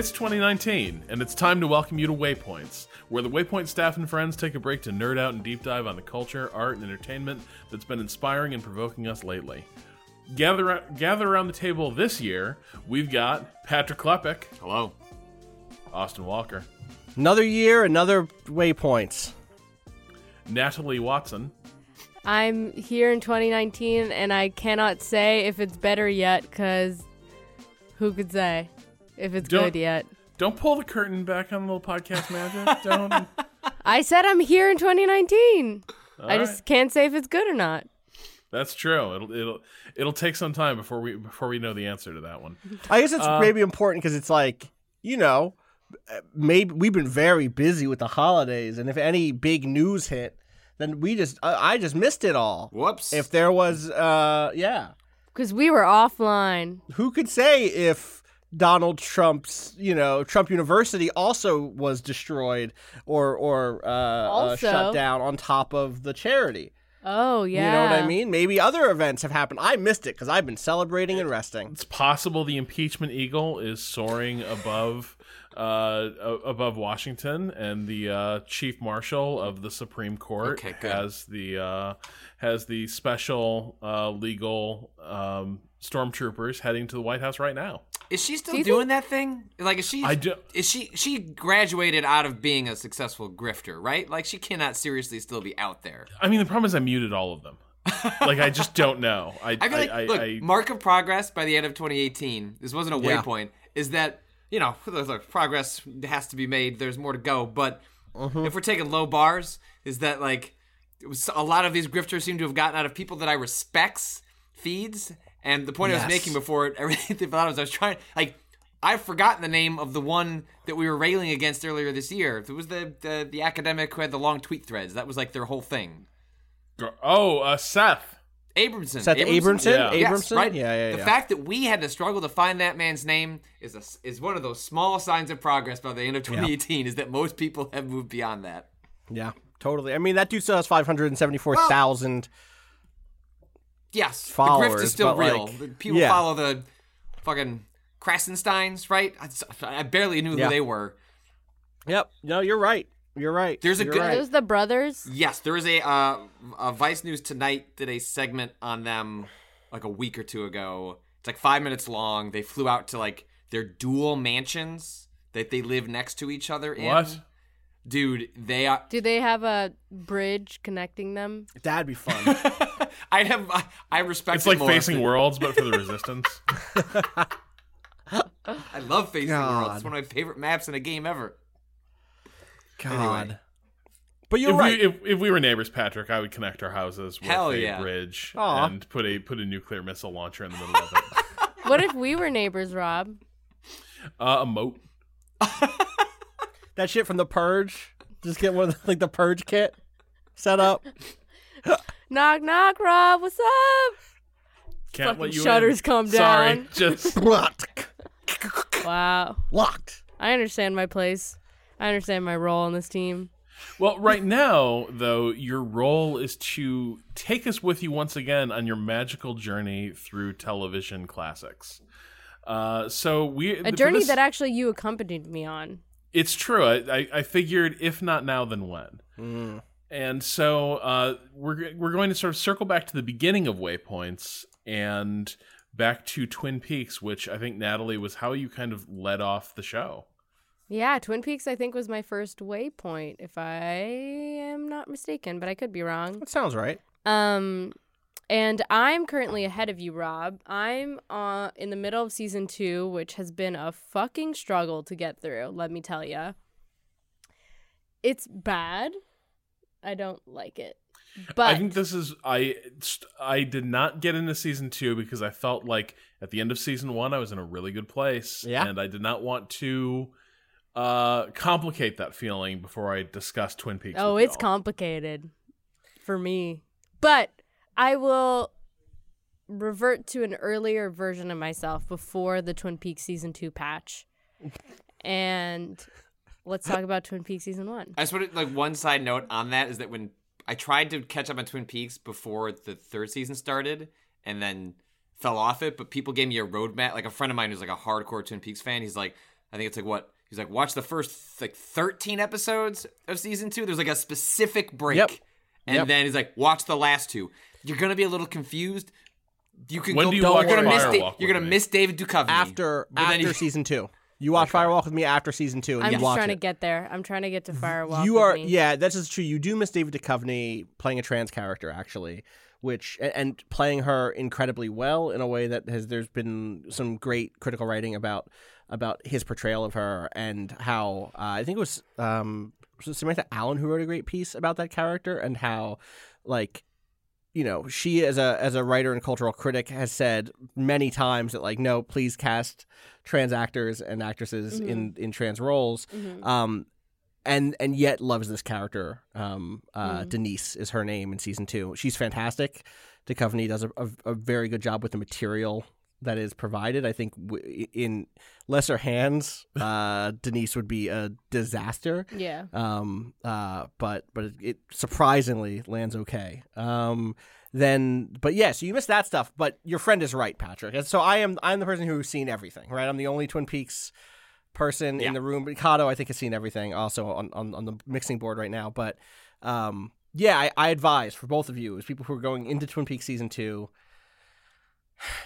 It's 2019, and it's time to welcome you to Waypoints, where the Waypoint staff and friends take a break to nerd out and deep dive on the culture, art, and entertainment that's been inspiring and provoking us lately. Gather, gather around the table this year, we've got Patrick Klepek, Hello. Austin Walker, Another year, another waypoints. Natalie Watson, I'm here in 2019 and I cannot say if it's better yet because who could say if it's Don't- good yet? Don't pull the curtain back on the little podcast magic. Don't. I said I'm here in 2019. I All just right. can't say if it's good or not. That's true. It'll it'll it'll take some time before we before we know the answer to that one. I guess it's Uh, maybe important because it's like you know, maybe we've been very busy with the holidays, and if any big news hit, then we just I, I just missed it all. Whoops. If there was, uh, yeah, Because we were offline. who could say if Donald Trump's, you know, Trump University also was destroyed or or uh, uh, shut down on top of the charity? Oh, yeah. You know what I mean? Maybe other events have happened. I missed it because I've been celebrating and resting. It's possible the impeachment eagle is soaring above uh, above Washington, and the uh, chief marshal of the Supreme Court Okay, has the uh, has the special uh, legal um, stormtroopers heading to the White House right now. Is she still Do you doing that thing? Like, is she? I do- Is she? She graduated out of being a successful grifter, right? Like, she cannot seriously still be out there. I mean, the problem is I muted all of them. like I just don't know. I I feel like, I, look, I- mark of progress by the end of 2018. This wasn't a Yeah. waypoint. Is that you know, look, look, progress has to be made. There's more to go, but Mm-hmm. if we're taking low bars, is that like it was, a lot of these grifters seem to have gotten out of people that I respects feeds. And the point I was making before it, everything they thought was I was trying like. I've forgotten the name of the one that we were railing against earlier this year. It was the, the the academic who had the long tweet threads. That was like their whole thing. oh uh, Seth. Abramson. Seth Abramson? Yeah. Yes, Abramson? right. Yeah, yeah, The fact that we had to struggle to find that man's name is a, is one of those small signs of progress by the end of 2018. Is that most people have moved beyond that. Yeah, totally. I mean, that dude still has 574,000. Yes, the grift is still real. like, people yeah. follow the fucking Krassensteins, right? I, I barely knew Yeah. who they were. Yep. No, you're right. You're right. There's a You're good- right. Those the brothers? Yes, there is a, uh, a Vice News tonight did a segment on them like a week or two ago. It's like five minutes long. They flew out to like their dual mansions that they live next to each other in. What? Dude, they are. Do they have a bridge connecting them? That'd be fun. I have. I, I respect. It's it like more facing if worlds, but for the resistance. I love facing worlds. It's one of my favorite maps in a game ever. God. But you're if, right. we, if, if we were neighbors, Patrick, I would connect our houses with Hell a yeah. bridge Aw. and put a put a nuclear missile launcher in the middle of it. What if we were neighbors, Rob? Uh, a moat. That shit from the Purge. Just get one of the, like the Purge kit set up. Knock, knock, Rob. What's up? Can't Fucking let you shutters in. come Sorry, down. just Locked. Wow. Locked. I understand my place. I understand my role on this team. well. Right now, though, your role is to take us with you once again on your magical journey through television classics. Uh, so we A journey that actually you accompanied me on. It's true. I, I, I figured if not now, then when. And so uh, we're we're going to sort of circle back to the beginning of Waypoints and back to Twin Peaks, which I think Natalie was how you kind of led off the show. Yeah, Twin Peaks I think was my first waypoint, if I am not mistaken, but I could be wrong. That sounds right. Um, and I'm currently ahead of you, Rob. I'm uh, in the middle of season two, which has been a fucking struggle to get through. Let me tell you. it's bad. I don't like it. But I think this is I I did not get into season two because I felt like at the end of season one I was in a really good place, Yeah. and I did not want to uh complicate that feeling before I discussed Twin Peaks. oh, with it's y'all. complicated for me. But I will revert to an earlier version of myself before the Twin Peaks season 2 patch. and let's talk about Twin Peaks season 1. I just want to, like one side note on that is that when I tried to catch up on Twin Peaks before the third season started, and then fell off it, but people gave me a roadmap. Like a friend of mine who's like a hardcore Twin Peaks fan, he's like, I think it's like what he's like, watch the first like 13 episodes of season two. There's like a specific break, Yep. and Yep. then he's like, watch the last two. You're gonna be a little confused. You can When go. do you you're gonna miss. Da- you're gonna me? miss David Duchovny after after you- season two. You watch Firewalk with me after season two, and I'm you just watch trying to get there. I'm trying to get to Firewalk. you with are me. yeah that's just true you do miss david Duchovny playing a trans character actually which and, and playing her incredibly well in a way that has there's been some great critical writing about about his portrayal of her and how uh, i think it was um samantha allen who wrote a great piece about that character and how like you know she as a as a writer and cultural critic has said many times that like no please cast trans actors and actresses in in trans roles. Um and and yet loves this character. Um uh denise is her name in season two. She's fantastic. Duchovny does a, a, a very good job with the material that is provided. I think w- in lesser hands uh denise would be a disaster. Yeah. um uh but but it, it surprisingly lands okay. Um then but yeah so you missed that stuff but your friend is right patrick. And so i am i'm the person who's seen everything right? I'm the only twin peaks person Yeah. in the room. Kato, i think has seen everything also on, on on the mixing board right now. But um yeah I, I advise for both of you as people who are going into twin peaks season two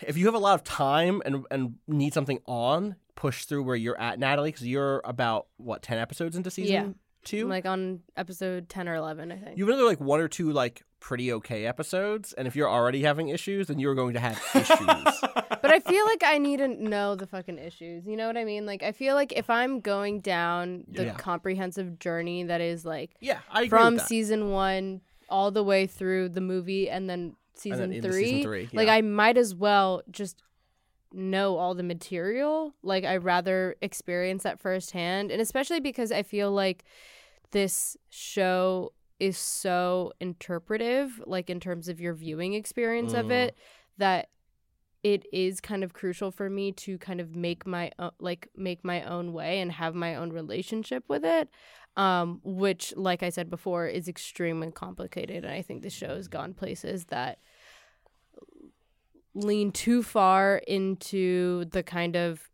if you have a lot of time and and need something on push through where you're at natalie because you're about what 10 episodes into season Yeah. two I'm like on episode 10 or 11, I think. You've another like one or two like pretty okay episodes, and if you're already having issues, then you're going to have issues. but I feel like I need to know the fucking issues. You know what I mean? Like I feel like if I'm going down the Yeah. comprehensive journey that is like yeah, I from season one all the way through the movie and then season, three, season three, like. I might as well just know all the material. Like I'd rather experience that firsthand, and especially because I feel like this show is so interpretive, like in terms of your viewing experience of Mm. it, that it is kind of crucial for me to kind of make my own, like make my own way and have my own relationship with it um, which like i said before is extremely complicated and i think the show has gone places that lean too far into the kind of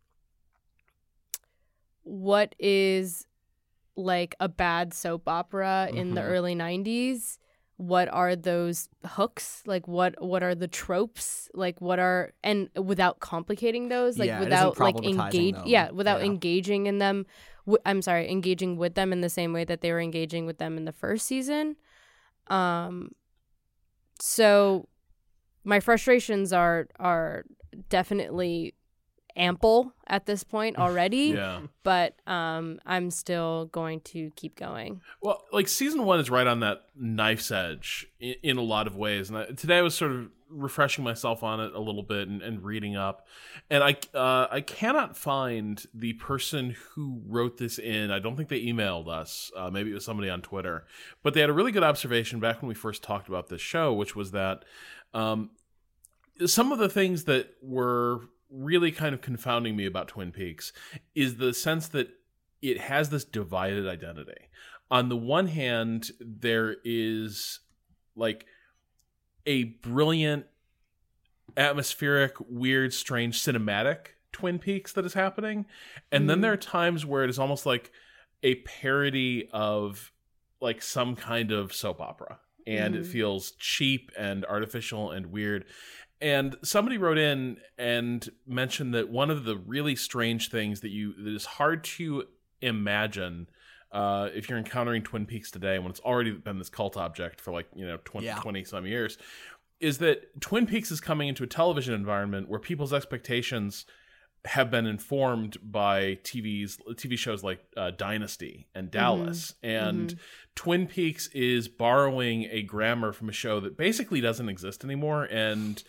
what is like a bad soap opera in the Mhm. early 90s what are those hooks like what what are the tropes like what are and without complicating those like Yeah, without like engage them. yeah without Yeah. engaging in them w- i'm sorry engaging with them in the same way that they were engaging with them in the first season um so my frustrations are are definitely ample at this point already Yeah. but um i'm still going to keep going Well, like season one is right on that knife's edge in, in a lot of ways, and I, today I was sort of refreshing myself on it a little bit and, and reading up, and I uh, I cannot find the person who wrote this in. I don't think they emailed us. Uh, maybe it was somebody on Twitter, but they had a really good observation back when we first talked about this show, which was that um, some of the things that were really kind of confounding me about Twin Peaks is the sense that it has this divided identity. On the one hand, there is like a brilliant, atmospheric, weird, strange, cinematic Twin Peaks that is happening. And then Mhm. there are times where it is almost like a parody of like some kind of soap opera. And it Mhm. feels cheap and artificial and weird. And somebody wrote in and mentioned that one of the really strange things that you that is hard to imagine uh, if you're encountering Twin Peaks today when it's already been this cult object for like you know 20, Yeah. 20 some years is that Twin Peaks is coming into a television environment where people's expectations have been informed by TV's TV shows like uh, Dynasty and Dallas, and Twin Peaks is borrowing a grammar from a show that basically doesn't exist anymore, and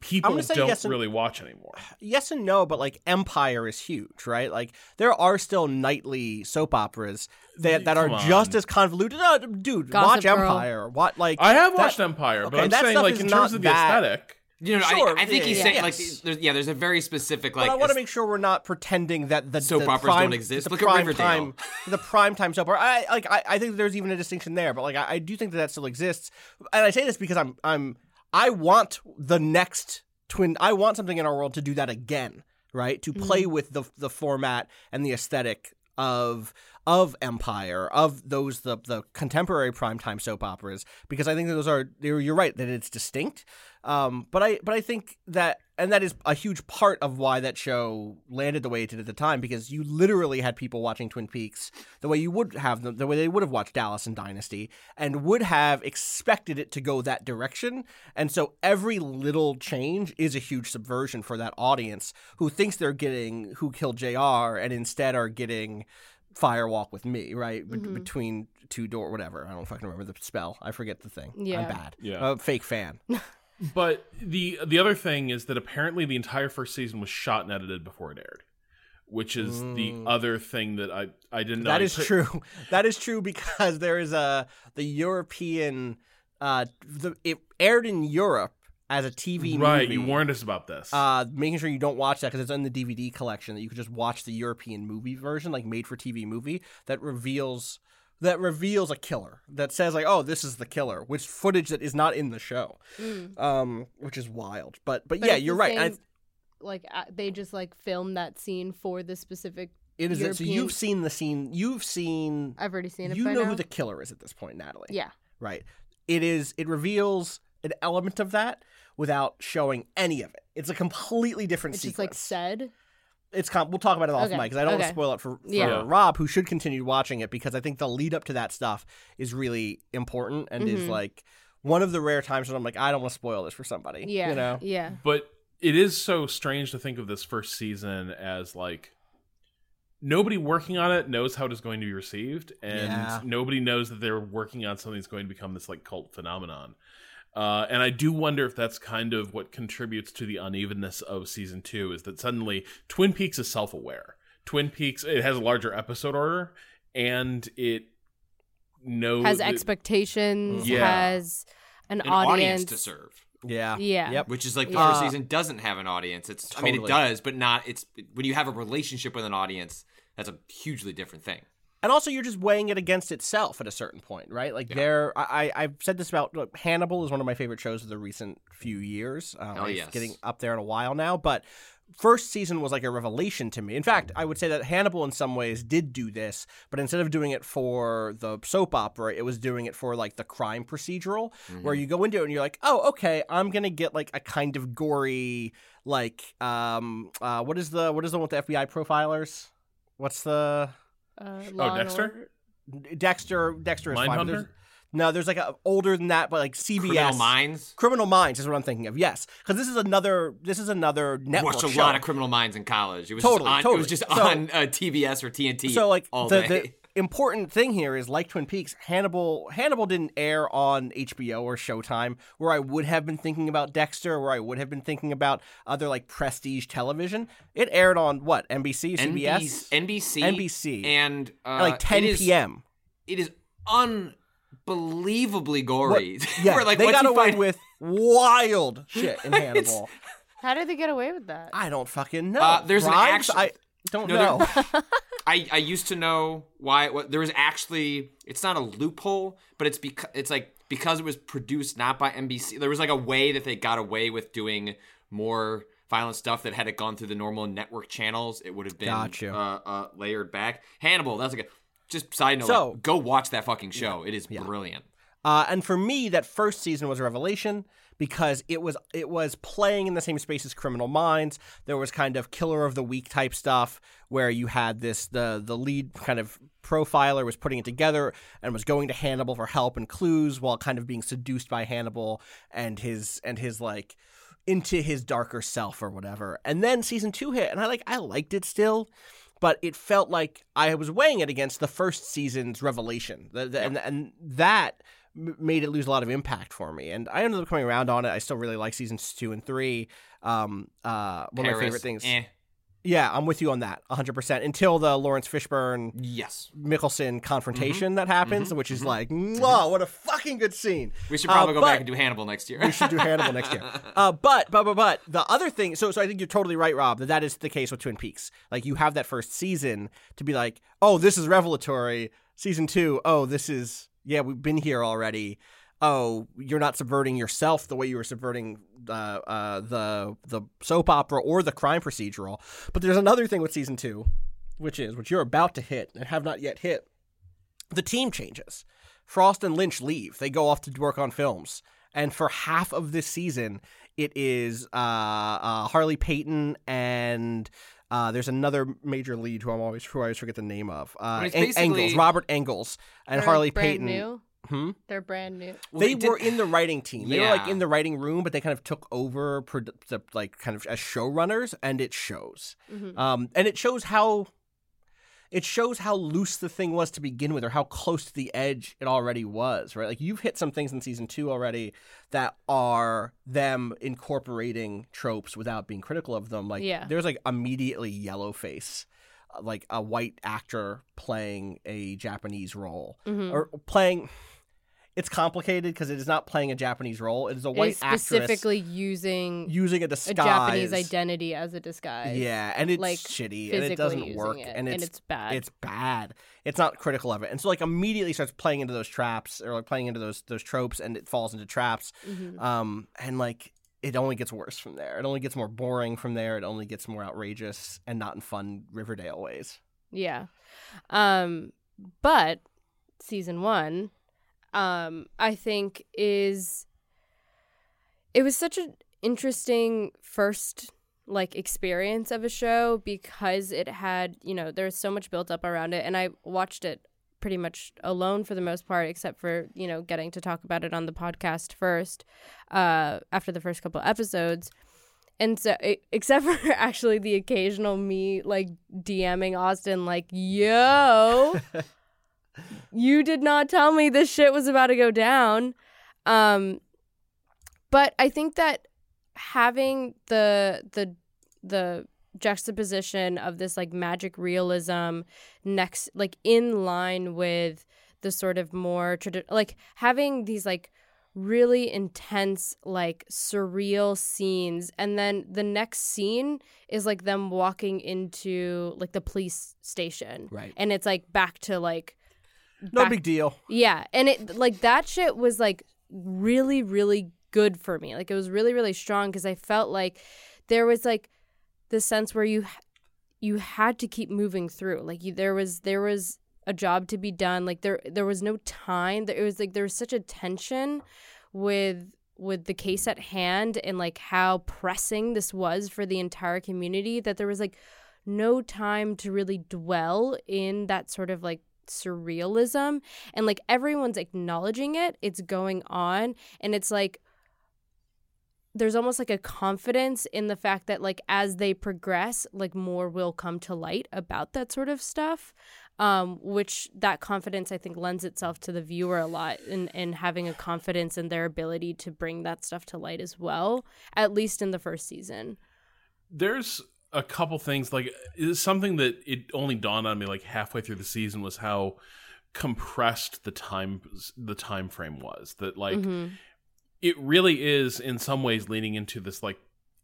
people gonna say don't yes and- really watch anymore. yes and no, but like Empire is huge, right? Like there are still nightly soap operas that, that are Come just as convoluted. No, dude, Gossip watch Girl. Empire. What like I have that- watched Empire, but okay, I'm saying like in terms of the that- aesthetic. You know, Sure, I, I think yeah, he's yeah, saying yes. like, there's, yeah, there's a very specific like. But I want to make sure we're not pretending that the Soap the operas prime, don't exist. The Look at prime Riverdale. time, the prime time soap opera. I like. I, I think there's even a distinction there, but like I, I do think that that still exists. And I say this because I'm I'm I want the next twin. I want something in our world to do that again, right? To play with the the format and the aesthetic of of Empire, of those the the contemporary primetime soap operas, because I think that those are you're you're right that it's distinct. Um, but I but I think that and that is a huge part of why that show landed the way it did at the time, because you literally had people watching Twin Peaks the way you would have them, the way they would have watched Dallas and Dynasty, and would have expected it to go that direction. And so every little change is a huge subversion for that audience who thinks they're getting Who Killed J.R. and instead are getting Firewalk with Me, right? Be- mm-hmm. between two door, whatever. I don't fucking remember the spell. I forget the thing. Yeah. I'm bad. Yeah. A fake fan. But the the other thing is that apparently the entire first season was shot and edited before it aired, which is the other thing that I I didn't know. Mm. That is put- true. That is true because there is a the European. Uh, the it aired in Europe as a TV movie. Right, movie. you warned us about this. uh, making sure you don't watch that because it's in the DVD collection that you could just watch the European movie version, like made for TV movie that reveals that reveals a killer that says like, oh, this is the killer, which footage that is not in the show, um, which is wild. But but, But yeah, you're right. Same- like uh, they just like filmed that scene for the specific. it is so you've seen the scene. You've seen. I've already seen it. You know now. who the killer is at this point, Natalie. Yeah. right? It is. It reveals an element of that without showing any of it. It's a completely different It's just like said. It's com- we'll talk about it off Okay, mic because I don't want to spoil it for, for Yeah. Rob, who should continue watching it because I think the lead up to that stuff is really important and is Mhm. like one of the rare times when I'm like, I don't want to spoil this for somebody. Yeah. you know. Yeah. but it is so strange to think of this first season as like nobody working on it knows how it is going to be received and Yeah. nobody knows that they're working on something that's going to become this like cult phenomenon uh, and i do wonder if that's kind of what contributes to the unevenness of season two is that suddenly twin peaks is self-aware twin peaks it has a larger episode order and it knows Has that- expectations. Yeah. Has an, an audience. audience. to serve. Yeah. Yeah. Yep. Which is like the Yeah. first season doesn't have an audience. It's I mean it does, but not it's when you have a relationship with an audience, that's a hugely different thing. And also, you're just weighing it against itself at a certain point, right? Like, Yeah. there, I, I've said this about look, Hannibal is one of my favorite shows of the recent few years. Um, Oh, yes. getting up there in a while now, but first season was like a revelation to me. In fact, I would say that Hannibal, in some ways, did do this, but instead of doing it for the soap opera, it was doing it for like the crime procedural, Mm-hmm. where you go into it and you're like, oh, okay, I'm gonna get like a kind of gory, like, um, uh, what is the what is the one with the FBI profilers? What's the Uh, Law and Dexter? Dexter Dexter is fine. but Mindhunter? there's- No, there's like a older than that, but like CBS. Criminal Minds. Criminal Minds is what I'm thinking of. Yes, because this is another. This is another network Watched a show. lot of Criminal Minds in college. It was Totally, just on, It totally. was just So- on uh, TBS or TNT. so like all the, day. the important thing here is like Twin Peaks, Hannibal Hannibal didn't air on HBO or Showtime, where I would have been thinking about Dexter, where I would have been thinking about other like prestige television. It aired on what NBC, CBS, NBC, NBC. and uh, at like 10 it is- p.m. It is unbelievably gory. What- yeah, like, they got away find- with wild shit in Hannibal. How did they get away with that? I don't fucking know. Uh, there's an Bribes? actu- I don't No, know. I, I used to know why what, there was actually it's not a loophole, but it's because it's like because it was produced not by NBC. There was like a way that they got away with doing more violent stuff that had it gone through the normal network channels, it would have been Got you. Uh, uh, layered back. Hannibal, that's like a just side note. So- like, go watch that fucking show. It is brilliant. Uh, and for me, that first season was a revelation because it was it was playing in the same space as Criminal Minds. There was kind of killer of the week type stuff where you had this the the lead kind of profiler was putting it together and was going to Hannibal for help and clues while kind of being seduced by Hannibal and his and his like into his darker self or whatever. And then season two hit, and I like I liked it still, but it felt like I was weighing it against the first season's revelation, the, the, and and that made it lose a lot of impact for me. And I ended up coming around on it. I still really like seasons two and three. Um, uh, one of my favorite things. eh. Yeah, I'm with you on that 100%. Until the Laurence Fishburne Yes. Mikkelsen confrontation that happens, which is like, Mm-hmm. whoa, what a fucking good scene. We should Uh, probably go but- back and do Hannibal next year. we should do Hannibal next year. Uh, but but but but the other thing, so so I think you're totally right, Rob. That that is the case with Twin Peaks. Like you have that first season to be like, oh, this is revelatory. Season two, oh, this is yeah, we've been here already. Oh, you're not subverting yourself the way you were subverting uh, uh, the the soap opera or the crime procedural. But there's another thing with season two, which is which you're about to hit and have not yet hit. The team changes. Frost and Lynch leave. They go off to work on films. And for half of this season, it is uh, uh, Harley Peyton and uh, there's another major lead who I'm always who I always forget the name of. Uh, But it's basically- Engels, Robert Engels, and They're Harley brand Peyton. New. Hmm? They're brand new. Well, they, did- were in the writing team. They were like in the writing room, but they kind of took over, produ- the, like kind of as showrunners, and it shows. Mhm. Um, and it shows how it shows how loose the thing was to begin with, or how close to the edge it already was. Right, like you've hit some things in season two already that are them incorporating tropes without being critical of them. Like Yeah. there's like immediately yellow face. uh, Like a white actor playing a Japanese role, Mhm. or playing. It's complicated because it is not playing a Japanese role. It is a white Is actress specifically using using a disguise. a Japanese identity as a disguise. Yeah, and it's like, shitty, and it doesn't work, it, and it's, it's bad. It's bad. It's not critical of it, and so like immediately starts playing into those traps or like playing into those those tropes, and it falls into traps. Mhm. Um, and like it only gets worse from there. It only gets more boring from there. It only gets more outrageous and not in fun Riverdale ways. Yeah. Um but season 1 um I think is it was such an interesting first like experience of a show because it had, you know, there's so much built up around it and I watched it pretty much alone for the most part except for, you know, getting to talk about it on the podcast first uh after the first couple episodes. And so, except for actually the occasional me like DMing Austin, like, yo, you did not tell me this shit was about to go down. Um, but I think that having the, the, the, juxtaposition of this like magic realism next like in line with the sort of more tradi- like having these like really intense like surreal scenes and then the next scene is like them walking into like the police station Right. and it's like back to like No back- big deal. yeah and it like that shit was like really really good for me. Like it was really really strong because i felt like there was like this sense where you you had to keep moving through. Like you there was there was a job to be done. Like there there was no time. There it was like there was such a tension with with the case at hand and like how pressing this was for the entire community that there was like no time to really dwell in that sort of like surrealism and like everyone's acknowledging it it's going on and it's like there's almost like a confidence in the fact that like as they progress like more will come to light about that sort of stuff um which that confidence i think lends itself to the viewer a lot in in having a confidence in their ability to bring that stuff to light as well at least in the first season. There's a couple things like something that it only dawned on me like halfway through the season was how compressed the time the time frame was that like Mhm. it really is in some ways leaning into this like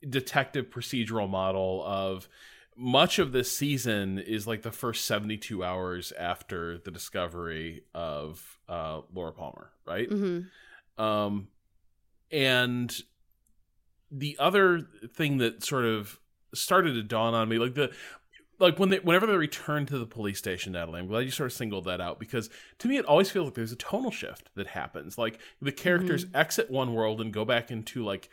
detective procedural model of much of this season is like the first 72 hours after the discovery of uh Laura Palmer, right? Mhm. Um, and the other thing that sort of started to dawn on me, like the like when they whenever they return to the police station, Natalie, I'm glad you sort of singled that out because to me it always feels like there's a tonal shift that happens. Like the characters exit one world and go back into like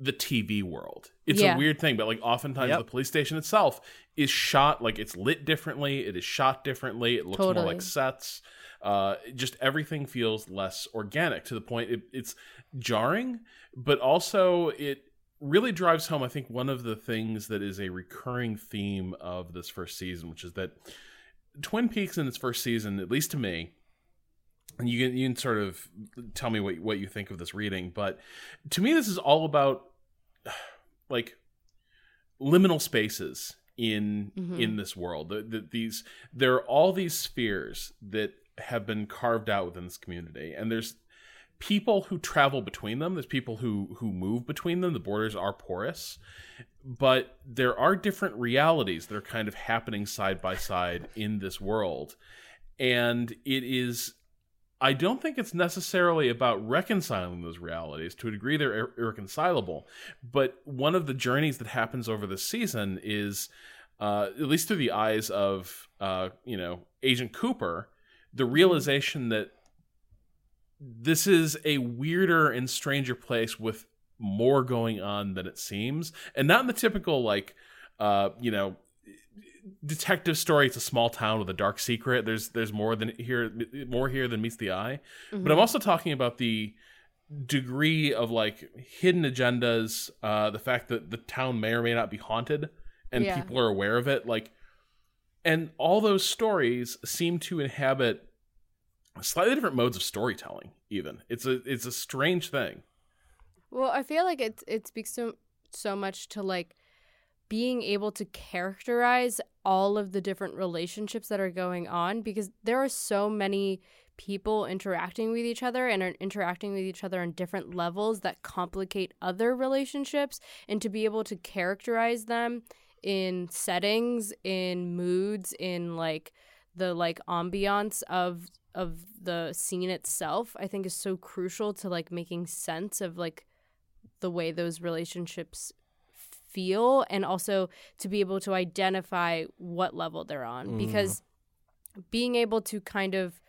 the TV world. It's Yeah. a weird thing, but like oftentimes Yep. the police station itself is shot like it's lit differently, it is shot differently, it looks more like sets. Uh, just everything feels less organic to the point it, it's jarring, but also it really drives home, I think, one of the things that is a recurring theme of this first season, which is that Twin Peaks in its first season, at least to me, and you can you can sort of tell me what what you think of this reading, but to me, this is all about like liminal spaces in Mhm. in this world. The, the, these there are all these spheres that have been carved out within this community, and there's people who travel between them. There's people who who move between them. The borders are porous, but there are different realities that are kind of happening side by side in this world, and it is. I don't think it's necessarily about reconciling those realities. To a degree, they're ir- irreconcilable. But one of the journeys that happens over the season is, uh, at least through the eyes of, uh, you know, Agent Cooper, the realization that this is a weirder and stranger place with more going on than it seems, and not in the typical like, uh, you know, detective story. It's a small town with a dark secret. There's there's more than here, more here than meets the eye. But I'm also talking about the degree of like hidden agendas, uh, the fact that the town may or may not be haunted, and Yeah. people are aware of it. Like, and all those stories seem to inhabit slightly different modes of storytelling. Even it's a it's a strange thing. Well, I feel like it it speaks so so much to like being able to characterize all of the different relationships that are going on because there are so many people interacting with each other and are interacting with each other on different levels that complicate other relationships and to be able to characterize them in settings in moods in like the like ambiance of of the scene itself i think is so crucial to like making sense of like the way those relationships feel and also to be able to identify what level they're on Mm. because being able to kind of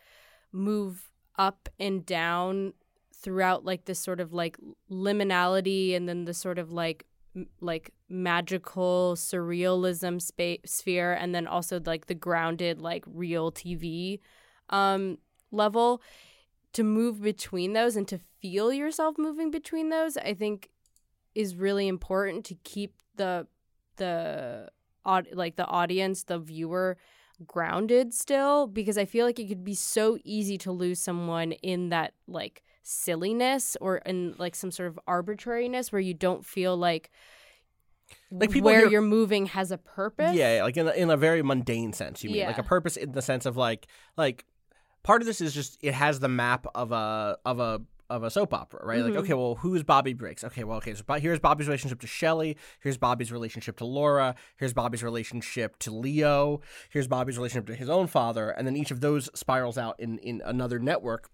move up and down throughout like this sort of like liminality and then the sort of like m- like magical surrealism spa- sphere and then also like the grounded like real TV um level to move between those and to feel yourself moving between those I think is really important to keep the the like the audience the viewer grounded still because I feel like it could be so easy to lose someone in that like silliness or in like some sort of arbitrariness where you don't feel like Like, people where hear- you're moving has a purpose. Yeah, like in a, in a very mundane sense, you mean like a purpose in the sense of like like part of this is just it has the map of a of a of a soap opera, right? Mhm. Like, okay, well, who's Bobby Briggs? Okay, well, okay, so here's Bobby's relationship to Shelley. Here's Bobby's relationship to Laura. Here's Bobby's relationship to Leo. Here's Bobby's relationship to his own father, and then each of those spirals out in in another network.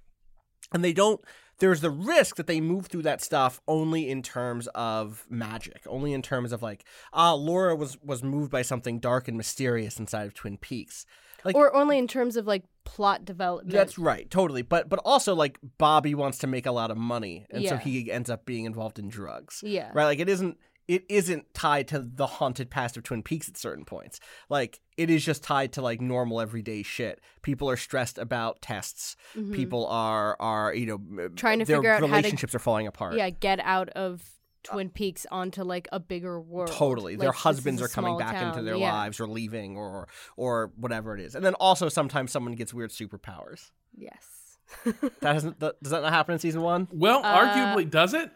And they don't. There's the risk that they move through that stuff only in terms of magic, only in terms of like, ah, Laura was was moved by something dark and mysterious inside of Twin Peaks. Like, or only in terms of like plot development. that's right, totally. But but also like Bobby wants to make a lot of money, and so he ends up being involved in drugs. yeah. Right? Like it isn't it isn't tied to the haunted past of Twin Peaks at certain points. Like it is just tied to like normal everyday shit. People are stressed about tests. Mhm. People are are you know Trying to their figure out how to- relationships are falling apart. Yeah, get out of Twin Peaks onto like a bigger world. Totally. Their Like, this husbands are coming small back into their Yeah. lives or leaving or or whatever it is. And then also sometimes someone gets weird superpowers. Yes. That hasn't that, does that not happen in season 1? Well, Uh, arguably, does it?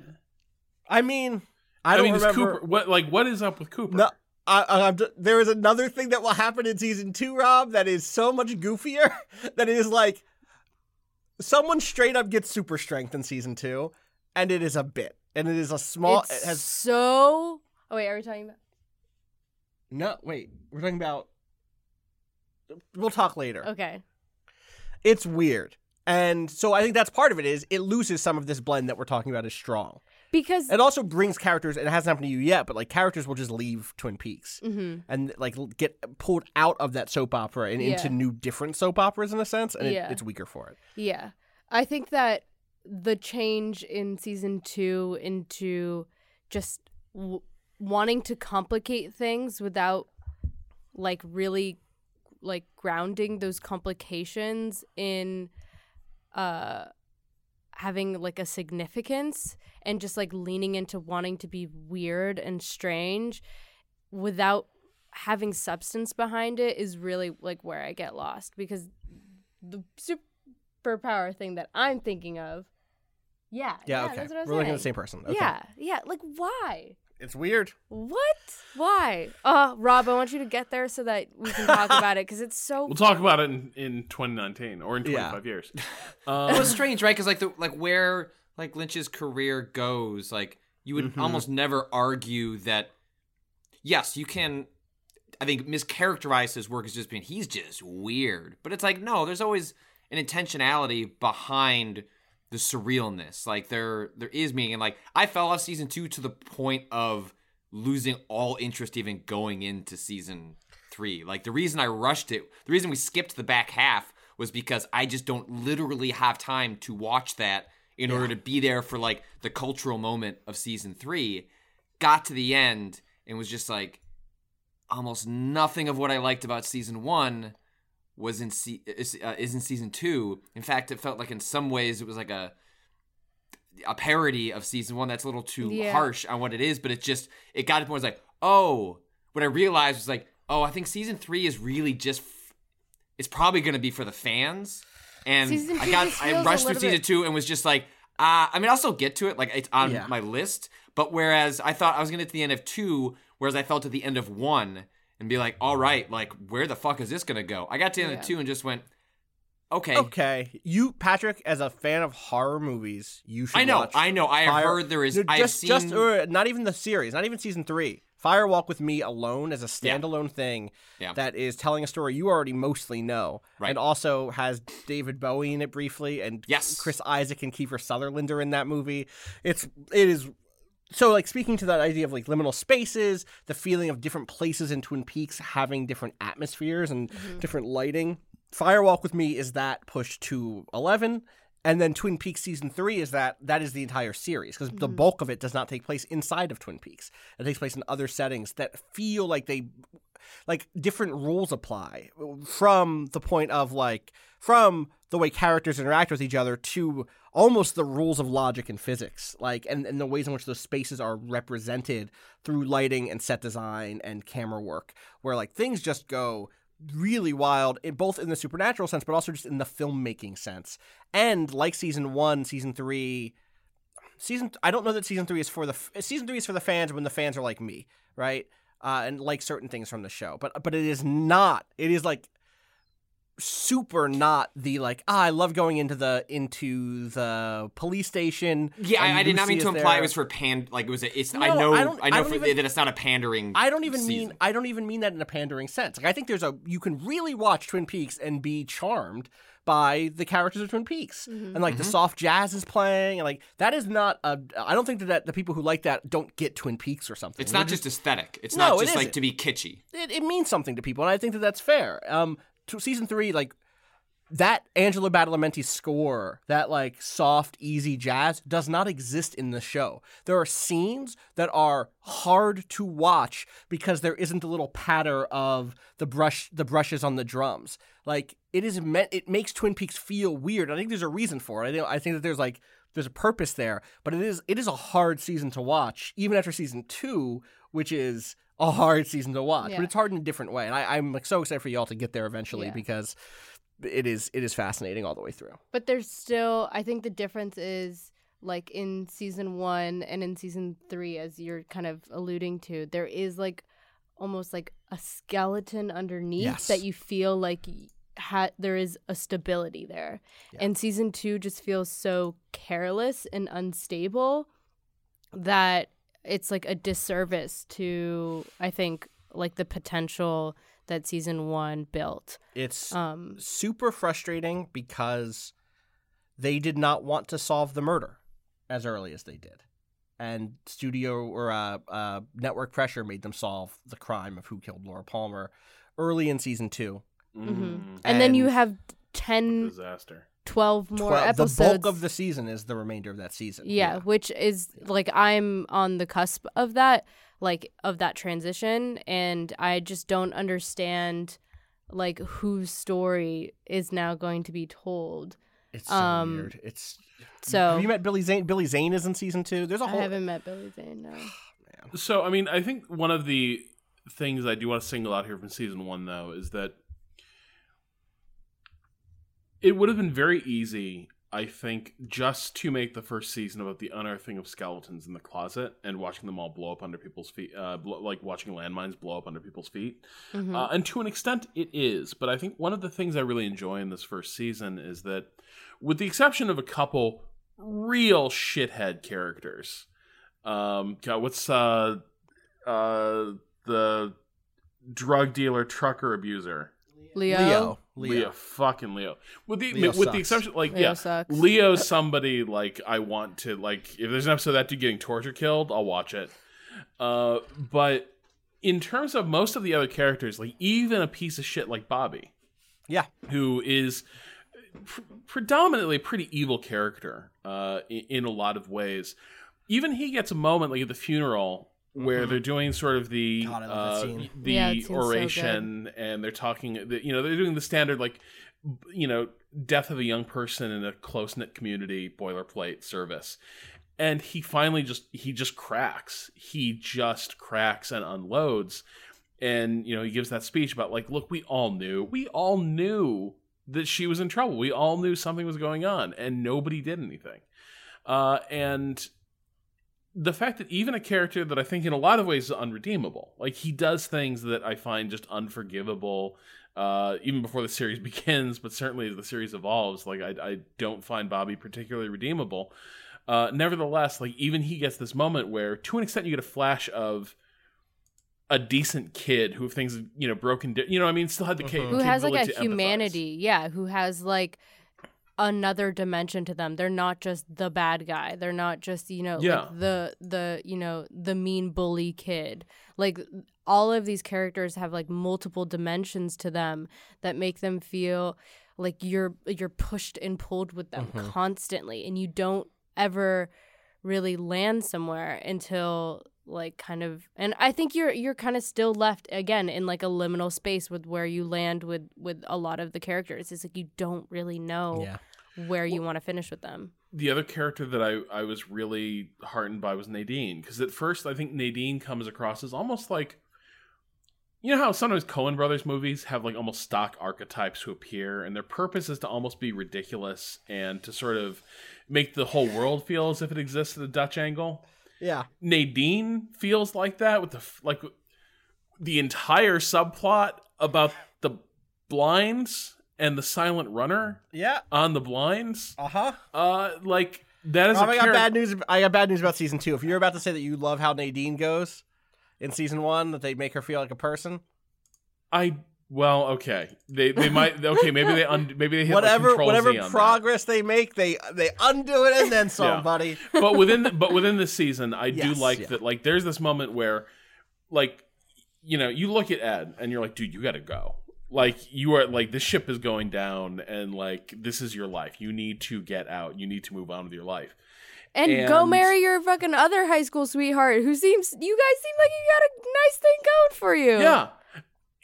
I mean, I don't mean, remember Cooper. What like what is up with Cooper? No, I, I, I'm, there is another thing that will happen in season two, Rob, that is so much goofier. That is like someone straight up gets super strength in season two, and it is a bit, and it is a small. it's it has so. Oh wait, are we talking about? no. Wait, we're talking about. We'll talk later. Okay. It's weird, and so I think that's part of it. Is it loses some of this blend that we're talking about is strong. Because. It also brings characters. and It hasn't happened to you yet, but like characters will just leave Twin Peaks. hmm and like get pulled out of that soap opera and into new different soap operas in a sense and it, it's weaker for it Yeah. I think that the change in season two into just w- wanting to complicate things without like really like grounding those complications in uh having like a significance and just like leaning into wanting to be weird and strange without having substance behind it is really like where I get lost because the superpower thing that I'm thinking of yeah Yeah, okay. that's what I was We're looking at the same person. Okay. yeah yeah like why It's weird. what why uh Rob I want you to get there so that we can talk about it because it's so We'll talk about it in, in 2019 or in Yeah. 25 years. it Um, was strange, right? Because like the like where like Lynch's career goes, like you would Mhm. almost never argue that. Yes, you can. I think mischaracterize his work as just being he's just weird, but it's like no, there's always an intentionality behind the surrealness. Like there there is meaning, and like I fell off season two to the point of losing all interest even going into season three. Like the reason I rushed it, the reason we skipped the back half was because I just don't literally have time to watch that in order to be there for like the cultural moment of season three. Got to the end and was just like almost nothing of what I liked about season one was in se- is, uh, is in season two. In fact, it felt like in some ways it was like a a parody of season one. That's a little too Yeah. harsh on what it is, but it just it got to the point where it's like, oh, what I realized was like, oh, I think season three is really just f- it's probably going to be for the fans. And Season I got I rushed through season bit- two and was just like, uh, I mean, I'll still get to it. Like it's on Yeah. my list. But whereas I thought I was gonna get to the end of two, whereas I felt at the end of one and be like, all right, like where the fuck is this gonna go? I got to the end Yeah. of two and just went, okay. Okay, you Patrick, as a fan of horror movies, you should. I know, watch I know. I have Fire- heard there is. No, I've just seen. just uh, not even the series, not even season three. Firewalk with Me alone as a Yeah. standalone thing Yeah. that is telling a story you already mostly know, Right. and also has David Bowie in it briefly, and Yes. Chris Isaak and Kiefer Sutherland are in that movie. It's it is so like speaking to that idea of like liminal spaces, the feeling of different places in Twin Peaks having different atmospheres and mm-hmm. different lighting. Firewalk with Me is that pushed to eleven, and then Twin Peaks season three is that that is the entire series because the mm. bulk of it does not take place inside of Twin Peaks. It takes place in other settings that feel like they like different rules apply from the point of like from the way characters interact with each other to almost the rules of logic and physics like and, and the ways in which those spaces are represented through lighting and set design and camera work where like things just go really wild in both in the supernatural sense but also just in the filmmaking sense. And like season one season three season i don't know that season three is for the season three is for the fans when the fans are like me right? Uh, and like certain things from the show but but it is not it is like super not the like ah, I love going into the into the police station. yeah, I, I did not mean to imply there. it was for pan. Like it was. A, it's. I know. I I, don't- I know don't for, even- that it's not a pandering. I don't even season. mean I don't even mean that in a pandering sense. Like I think there's a you can really watch Twin Peaks and be charmed by the characters of Twin Peaks and like the Mm-hmm. soft jazz is playing and like that is not a I don't think that, that the people who like that don't get Twin Peaks or something. It's They're not just aesthetic. It's No, not it just like to be kitschy. it, it means something to people, and I think that that's fair. Um, season three, like that Angelo Badalamenti score, that like soft, easy jazz, does not exist in the show. There are scenes that are hard to watch because there isn't a little patter of the brush, the brushes on the drums. Like it is meant, it makes Twin Peaks feel weird. I think there's a reason for it. I think, I think that there's like there's a purpose there, but it is it is a hard season to watch, even after season two, which is a hard season to watch. Yeah. But it's hard in a different way, and I, I'm like so excited for y'all to get there eventually Yeah. because it is it is fascinating all the way through. But there's still, I think the difference is like in season one and in season three, as you're kind of alluding to, there is like almost like a skeleton underneath Yes. that you feel like ha- there is a stability there. And season two just feels so careless and unstable that it's like a disservice to, I think, like the potential that season one built. It's Um, super frustrating because they did not want to solve the murder as early as they did. And studio or uh, uh, network pressure made them solve the crime of who killed Laura Palmer early in season two. mhm. and, then you have 10 Disaster. 12 more Twelve- episodes. The bulk of the season is the remainder of that season. yeah, which is like I'm on the cusp of that, like of that transition and I just don't understand like whose story is now going to be told. It's so Um, weird. It's So have you met Billy Zane? Billy Zane is in season two. There's a whole. I haven't met Billy Zane. No. So, I mean, I think one of the things I do want to single out here from season one, though, is that it would have been very easy, I think, just to make the first season about the unearthing of skeletons in the closet and watching them all blow up under people's feet, uh, blo- like watching landmines blow up under people's feet. Mhm. Uh, and to an extent, it is. But I think one of the things I really enjoy in this first season is that, with the exception of a couple real shithead characters, um, God, what's uh, uh, the drug dealer, trucker abuser? Leo. Leo. Leo. Leo. fucking Leo. With the Leo with sucks. the exception, like Leo yeah, sucks. Leo's somebody like I want to like. If there's an episode of that dude getting torture killed, I'll watch it. Uh, but in terms of most of the other characters, like even a piece of shit like Bobby, Yeah. who is pr- predominantly a pretty evil character uh, in, in a lot of ways. Even he gets a moment like at the funeral where they're doing sort of the Mm-hmm. God, uh, the Yeah, it seems so oration, and they're talking. You know, they're doing the standard like you know death of a young person in a close knit community boilerplate service. And he finally just he just cracks. He just cracks and unloads and you know he gives that speech about like look we all knew we all knew that she was in trouble we all knew something was going on and nobody did anything uh, and the fact that even a character that i think in a lot of ways is unredeemable. Like he does things that i find just unforgivable uh, even before the series begins but certainly as the series evolves like i, I don't find bobby particularly redeemable. Uh, nevertheless like even he gets this moment where to an extent you get a flash of a decent kid who have things you know broken di- you know what i mean? Still had the ca- who has like a to empathize. humanity yeah who has like another dimension to them. They're not just the bad guy. They're not just you know Yeah. like the the you know the mean bully kid. Like all of these characters have like multiple dimensions to them that make them feel like you're you're pushed and pulled with them mm-hmm. constantly. And you don't ever really land somewhere until like kind of and i think you're you're kind of still left again in like a liminal space with where you land with with a lot of the characters it's like you don't really know Yeah. where you want to finish with them the other character that I, I was really heartened by was Nadine because at first I think Nadine comes across as almost like you know how sometimes Coen Brothers movies have like almost stock archetypes who appear and their purpose is to almost be ridiculous and to sort of make the whole world feel as if it exists at a Dutch angle. Yeah. Nadine feels like that with the like the entire subplot about the blinds and the silent runner Yeah. on the blinds. Uh huh. Uh, like that is Rob, a I got char- bad news. I got bad news about season two. If you're about to say that you love how Nadine goes in season one, that they make her feel like a person, I well, okay. They they might okay. Maybe they un- maybe they hit whatever like, whatever Z on that. progress they make, they they undo it and then some, Yeah. buddy. but within the, but within the season, I do like yeah. that. Like, there's this moment where, like, you know, you look at Ed and you're like, dude, you got to go. Like, you are like the ship is going down, and like this is your life. You need to get out. You need to move on with your life. and, go marry your fucking other high school sweetheart who seems you guys seem like you got a nice thing going for you Yeah.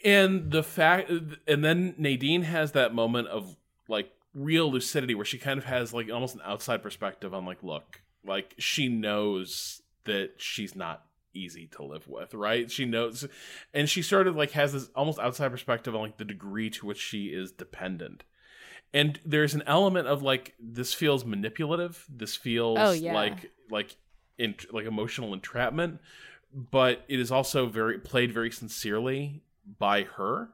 And the fact, and then Nadine has that moment of like real lucidity where she kind of has like almost an outside perspective on like, look, like she knows that she's not easy to live with, right? She knows, and she sort of like has this almost outside perspective on like the degree to which she is dependent. And there's an element of like this feels manipulative. This feels Oh, yeah. like like in, like emotional entrapment, but it is also very played very sincerely by her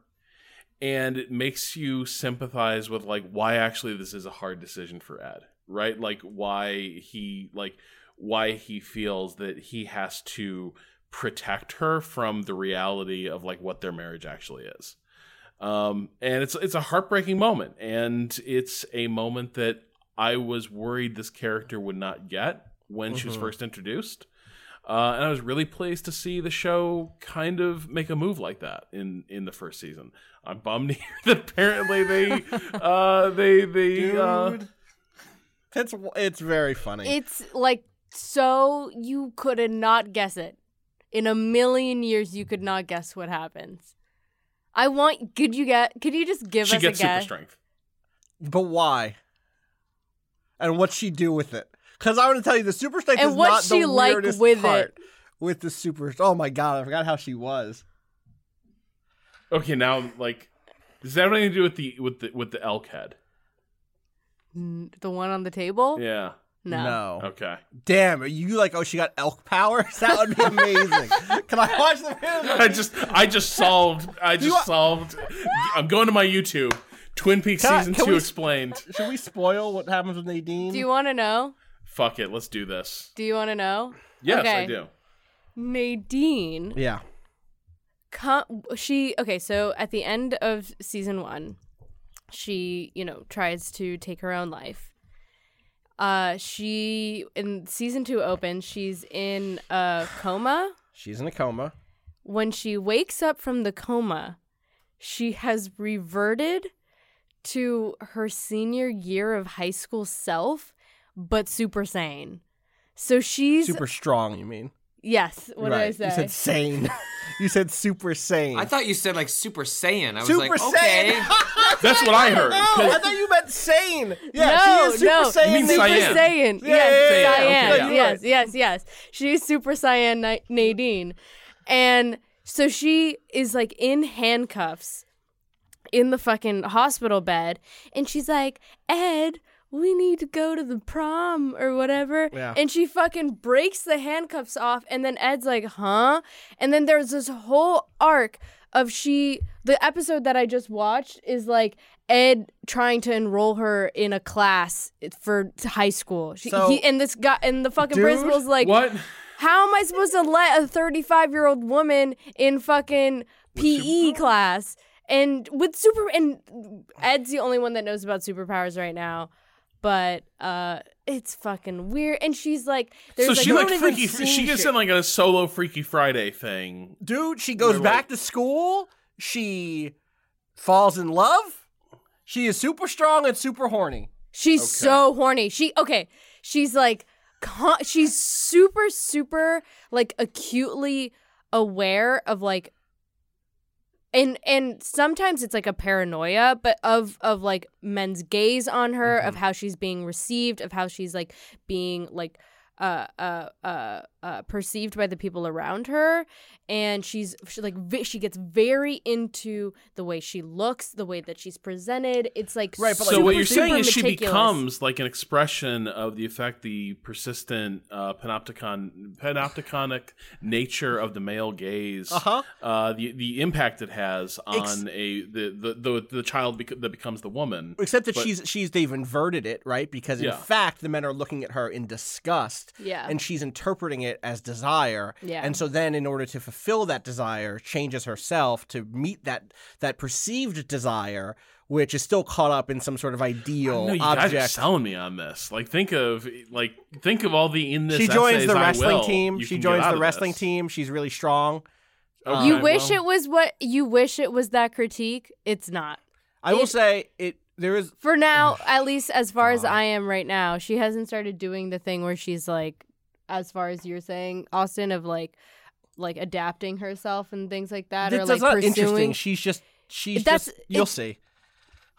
and it makes you sympathize with like why actually this is a hard decision for Ed, right? Like why he like why he feels that he has to protect her from the reality of like what their marriage actually is. Um and it's it's a heartbreaking moment and it's a moment that I was worried this character would not get when she was Mhm. first introduced. Uh, and I was really pleased to see the show kind of make a move like that in in the first season. I'm bummed to hear that apparently they uh, they they uh, Dude, it's it's very funny. It's like so you could not guess it. In a million years, you could not guess what happens. I want. Could you get? Could you just give a she us gets a super guess? strength. but why? and what she do with it. Because I want to tell you, the super strength And is what not she the like weirdest with part it. With the super, oh my god, I forgot how she was. Okay, now like, does that have anything to do with the with the with the elk head? The one on the table? Yeah. No. Okay. Damn, are you like, oh, she got elk powers? That would be amazing. Can I watch the video? I just I just solved I just want- solved. I'm going to my YouTube. Twin Peaks Can season can two we- explained. Should we spoil what happens with Nadine? Do you want to know? Fuck it, let's do this. Do you want to know? Yes, Okay. I do. Nadine yeah. com- she okay so at the end of season one she you know tries to take her own life uh she in season two opens she's in a coma She's in a coma. when she wakes up from the coma she has reverted to her senior year of high school self but super sane so she's Super strong, you mean? yes what right. did i say? You said sane. you said super sane. I thought you said like Super Saiyan. I was super like, sane. okay. That's what I heard. No, 'cause- I thought you meant sane. Yeah, no, she is super no, saiyan. You mean Super Cyan. Saiyan. Yeah, yes, yeah, yeah, okay, yeah. Yes, yes, yes. She's Super Saiyan Na- Nadine, and so she is like in handcuffs in the fucking hospital bed, and she's like, Ed. We need to go to the prom or whatever. Yeah. And she fucking breaks the handcuffs off. And then Ed's like, huh? And then there's this whole arc of she, the episode that I just watched is like Ed trying to enroll her in a class for high school. She, So- he, and this guy, and the fucking Dude, principal's like, what? how am I supposed to let a 35 year old woman in fucking PE class and with super and Ed's the only one that knows about superpowers right now, but uh, it's fucking weird. And she's like, there's So like, she like freaky. see She gets shit. in like a solo Freaky Friday thing. Dude, she goes They're back like- to school. She falls in love. She is super strong and super horny. She's Okay. so horny. She okay. She's like, con- she's super super like acutely aware of like, and and sometimes it's like a paranoia, but of of like men's gaze on her, of mm-hmm. how she's being received, of how she's like being like. Uh, uh, uh, uh, perceived by the people around her, and she's she like vi- she gets very into the way she looks, the way that she's presented. It's like Right, but, so what you're saying super is she meticulous. becomes like an expression of the effect the persistent uh, panopticon panopticonic nature of the male gaze Uh-huh. uh the the impact it has on Ex- a the the the, the child bec- that becomes the woman Except that But- she's she's they've inverted it, right? Because in Yeah. fact, the men are looking at her in disgust. Yeah. And she's interpreting it as desire. Yeah. And so then in order to fulfill that desire, changes herself to meet that that perceived desire, which is still caught up in some sort of ideal no, you guys are object. selling me on this. Like, think of like think of all the in this. She joins essays the wrestling will team. She joins the wrestling this. team. She's really strong. Okay, You wish well, it was what you wish it was that critique. It's not. I will say it there is For now, at least as far as I am right now, she hasn't started doing the thing where she's like as far as you're saying, Austin of like like adapting herself and things like that or like not pursuing interesting. She's just she's That's- just you'll see.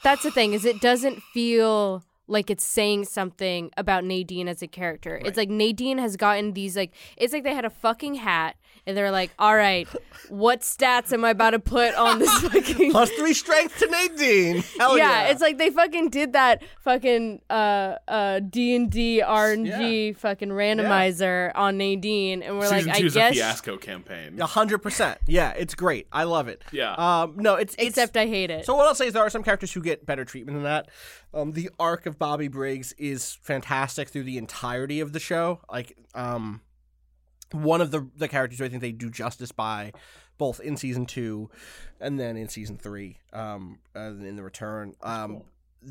That's the thing is it doesn't feel like it's saying something about Nadine as a character. It's like Nadine has gotten these like it's like they had a fucking hat and they're like, "All right, what stats am I about to put on this fucking Plus three strength to Nadine. Hell yeah, yeah, it's like they fucking did that fucking uh uh D and D RNG fucking randomizer on Nadine, and we're Season like, two I is guess, a fiasco campaign. A hundred percent. Yeah, it's great. I love it. Yeah. Um, no, it's it's- except I hate it. So what I'll say is there are some characters who get better treatment than that. Um, the arc of Bobby Briggs is fantastic through the entirety of the show. Like, um, one of the the characters who I think they do justice by, both in season two, and then in season three, um, uh, in the return. Um,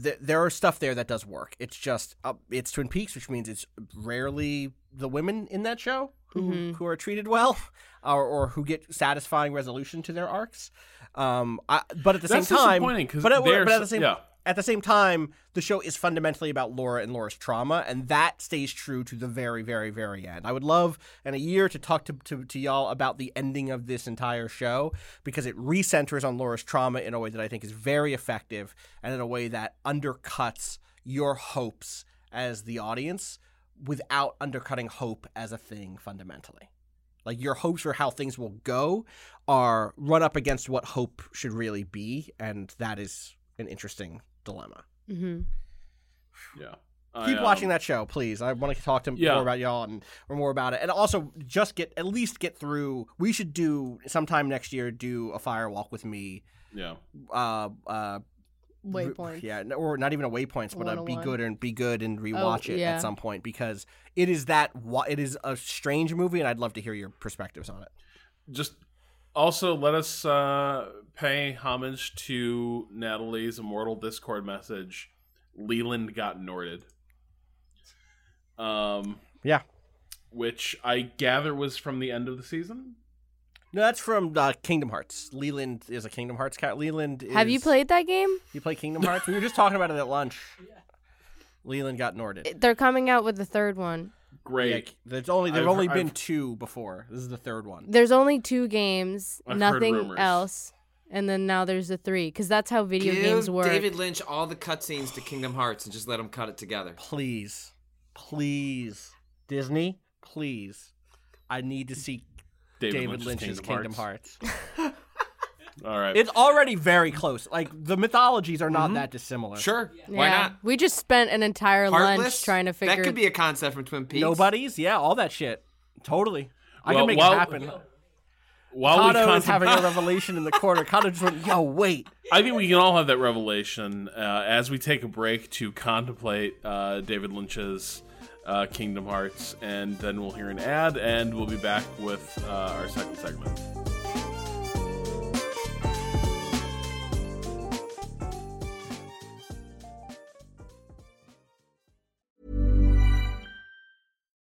th- there are stuff there that does work. It's just uh, it's Twin Peaks, which means it's rarely the women in that show who Mhm. who are treated well, or or who get satisfying resolution to their arcs. Um, I, but at the That's same time, but, at- but at the same yeah. At the same time, the show is fundamentally about Laura and Laura's trauma, and that stays true to the very, very, very end. I would love in a year to talk to, to, to y'all about the ending of this entire show because it recenters on Laura's trauma in a way that I think is very effective and in a way that undercuts your hopes as the audience without undercutting hope as a thing fundamentally. Like your hopes for how things will go are run up against what hope should really be, and that is an interesting dilemma. hmm Yeah. Keep I, um, watching that show, please. I want to talk to Yeah. more about y'all and or more about it, and also just get at least get through. We should do sometime next year. Do a firewalk with me. Yeah. Uh, uh, Waypoint. yeah, or not even a waypoints, but a be good and be good and rewatch it Oh, yeah. at some point because it is that wa- it is a strange movie, and I'd love to hear your perspectives on it. Just also let us uh, pay homage to Natalie's immortal Discord message. Leland got Norded. Um, Yeah, which I gather was from the end of the season. no, that's from uh, Kingdom Hearts. Leland is a Kingdom Hearts cat. Leland, is, Have you played that game? You play Kingdom Hearts? we were just talking about it at lunch. Leland got Norded. They're coming out with the third one. Great. Yeah, there's only there've I've- only been I've- two before. This is the third one. There's only two games, I've nothing else, and then now there's the three because that's how video Give games work. David Lynch all the cutscenes to Kingdom Hearts and just let him cut it together. Please, please, Disney, please. I need to see David, Lynch's Kingdom, Hearts. All right. It's already very close. Like the mythologies are not that dissimilar. Sure, why not? We just spent an entire Heartless? lunch trying to figure. That could be a concept from Twin Peaks. Nobodies, yeah, all that shit. Totally. I Well, can make while- it happen. While we Kato is having a revelation in the corner. Kato just went, "Yo, wait." I think we can all have that revelation uh, as we take a break to contemplate uh, David Lynch's uh, Kingdom Hearts, and then we'll hear an ad, and we'll be back with uh, our second segment.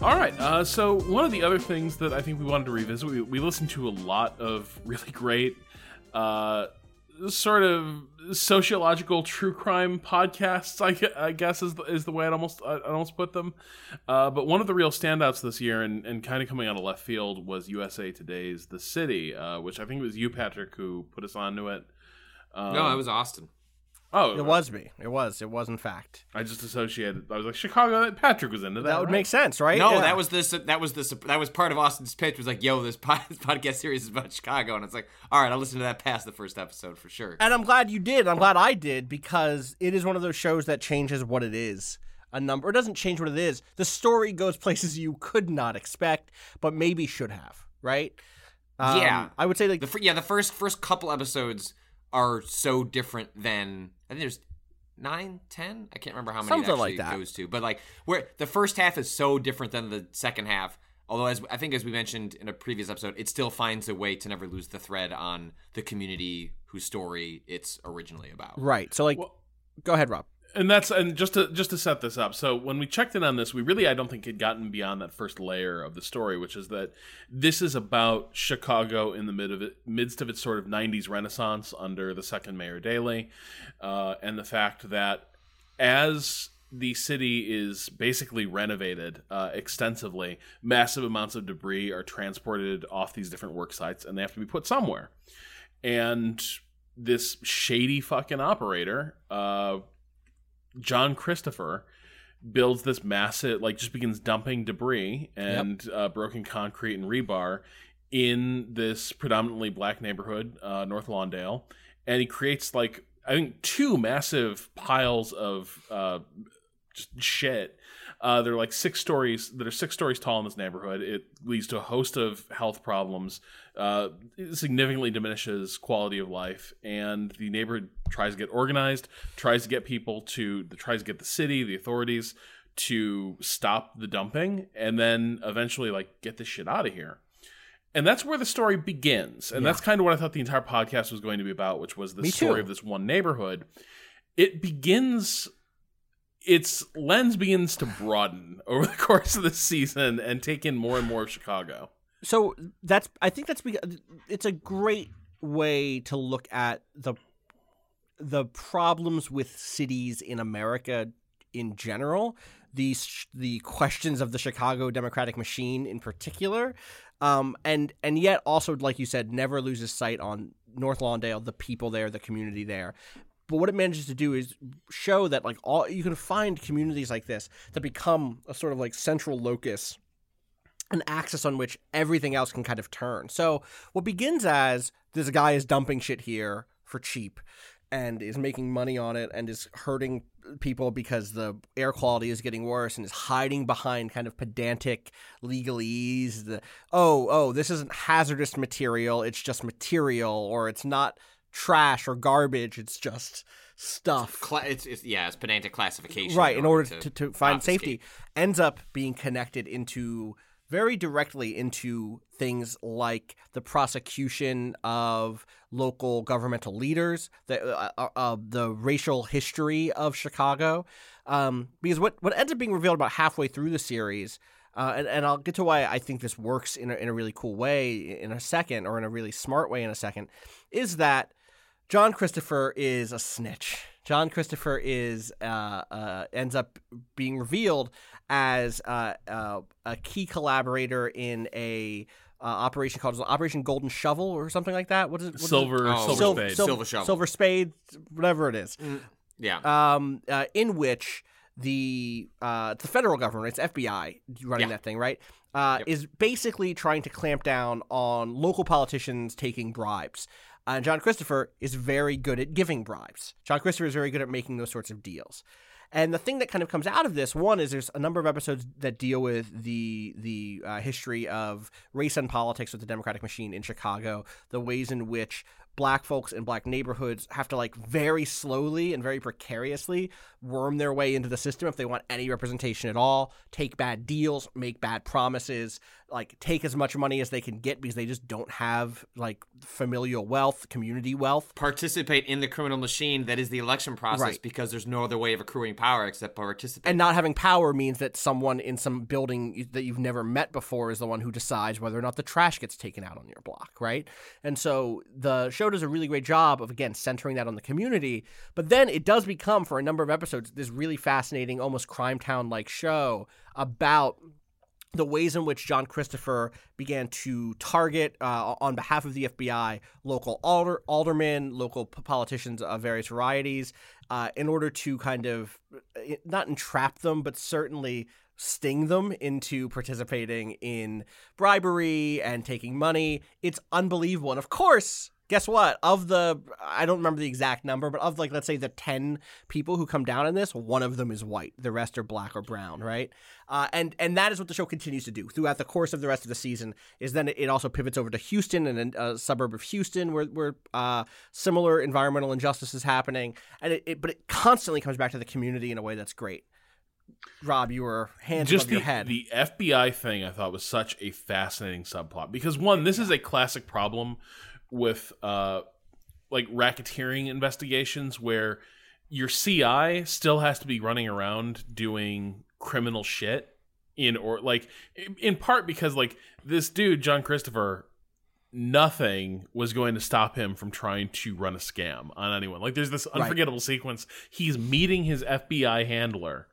All right. Uh, so one of the other things that I think we wanted to revisit, we, we listened to a lot of really great, uh, sort of sociological true crime podcasts. I, I guess is the, is the way I'd almost I'd almost put them. Uh, but one of the real standouts this year, and, and kind of coming out of left field, was USA Today's The City, uh, which I think it was you, Patrick, who put us onto it. Um, No, it was Austin. Oh, It was me. It was. It was in fact. I just associated. I was like Chicago. Patrick was into that. That would right? make sense, right? No, Yeah. that was this. That was this. That was part of Austin's pitch. Was like, yo, this pod, podcast series is about Chicago, and it's like, all right, I'll listen to that past the first episode for sure. And I'm glad you did. I'm glad I did because it is one of those shows that changes what it is. A number it doesn't change what it is. The story goes places you could not expect, but maybe should have. Right? Um, Yeah. I would say like The fir- yeah, the first first couple episodes are so different than I think there's nine, ten. I can't remember how many Something it like actually that. goes to, but like where the first half is so different than the second half. Although, as I think, as we mentioned in a previous episode, it still finds a way to never lose the thread on the community whose story it's originally about. right. So like, go ahead, Rob. And that's and just to just to set this up so when we checked in on this we really i don't think had gotten beyond that first layer of the story which is that this is about chicago in the mid of it, midst of its sort of 90s renaissance under the second mayor daley uh, and the fact that as the city is basically renovated uh, extensively massive amounts of debris are transported off these different work sites and they have to be put somewhere. And this shady fucking operator uh, John Christopher builds this massive, like, just begins dumping debris and uh, broken concrete and rebar in this predominantly black neighborhood, uh, North Lawndale, and he creates like I think two massive piles of uh, shit. Uh, they're like six stories that are six stories tall in this neighborhood. It leads to a host of health problems. Uh, significantly diminishes quality of life, and the neighborhood tries to get organized, tries to get people to, tries to get the city, the authorities to stop the dumping and then eventually like get this shit out of here. And that's where the story begins. And that's kind of what I thought the entire podcast was going to be about, which was the Me story too. of this one neighborhood. It begins its lens begins to broaden over the course of the season and take in more and more of Chicago. so that's I think that's because it's a great way to look at the the problems with cities in America in general, these the questions of the Chicago democratic machine in particular, um, and and yet also like you said, never loses sight on North Lawndale, the people there, the community there. But what it manages to do is show that like all you can find communities like this that become a sort of like central locus an axis on which everything else can kind of turn. So what begins as this guy is dumping shit here for cheap and is making money on it and is hurting people because the air quality is getting worse and is hiding behind kind of pedantic legalese the oh oh this isn't hazardous material it's just material or it's not trash or garbage it's just stuff Cla- it's, it's yeah, it's pedantic classification. right in order to, to, to, find safety ends up being connected into very directly into things like the prosecution of local governmental leaders the uh, uh, uh, the racial history of Chicago um, because what what ends up being revealed about halfway through the series uh, and, and I'll get to why I think this works in a, in a really cool way in a second, or in a really smart way in a second, is that John Christopher is a snitch. John Christopher is uh, uh, ends up being revealed as uh, uh, a key collaborator in a uh, operation called Operation Golden Shovel or something like that. What is it? What is it? Silver, Oh, silver Sil- spade. sil- Silver shovel. Silver spade, whatever it is Yeah. um, uh, in which the uh, the federal government, it's FBI running Yeah. that thing, right? Uh, Yep. Is basically trying to clamp down on local politicians taking bribes. Uh, and John Christopher is very good at giving bribes. John Christopher is very good at making those sorts of deals. And the thing that kind of comes out of this one is there's a number of episodes that deal with the the uh, history of race and politics with the Democratic machine in Chicago, the ways in which black folks in black neighborhoods have to like very slowly and very precariously worm their way into the system if they want any representation at all, take bad deals, make bad promises, like take as much money as they can get because they just don't have like familial wealth, community wealth. Participate in the criminal machine that is the election process Right. because there's no other way of accruing power except by participating. And not having power means that someone in some building that you've never met before is the one who decides whether or not the trash gets taken out on your block, right? And so the show does a really great job of, again, centering that on the community. But then it does become, for a number of episodes, this really fascinating, almost Crime Town like show about the ways in which John Christopher began to target, uh, on behalf of the FBI, local alder- aldermen, local p- politicians of various varieties, uh, in order to kind of uh, not entrap them, but certainly sting them into participating in bribery and taking money. It's unbelievable. And of course, guess what? Of the, I don't remember the exact number, but of like, let's say the 10 people who come down in this, one of them is white. The rest are black or brown, right? Uh, and, and that is what the show continues to do throughout the course of the rest of the season is then it also pivots over to Houston and a, a suburb of Houston where, where uh, similar environmental injustice is happening. And it, it, but it constantly comes back to the community in a way that's great. Rob, you were hands just above the, your head. the FBI thing I thought was such a fascinating subplot because one, this is a classic problem with uh like racketeering investigations where your CI still has to be running around doing criminal shit in or like in part because like this dude John Christopher nothing was going to stop him from trying to run a scam on anyone. Like there's this unforgettable sequence he's meeting his FBI handler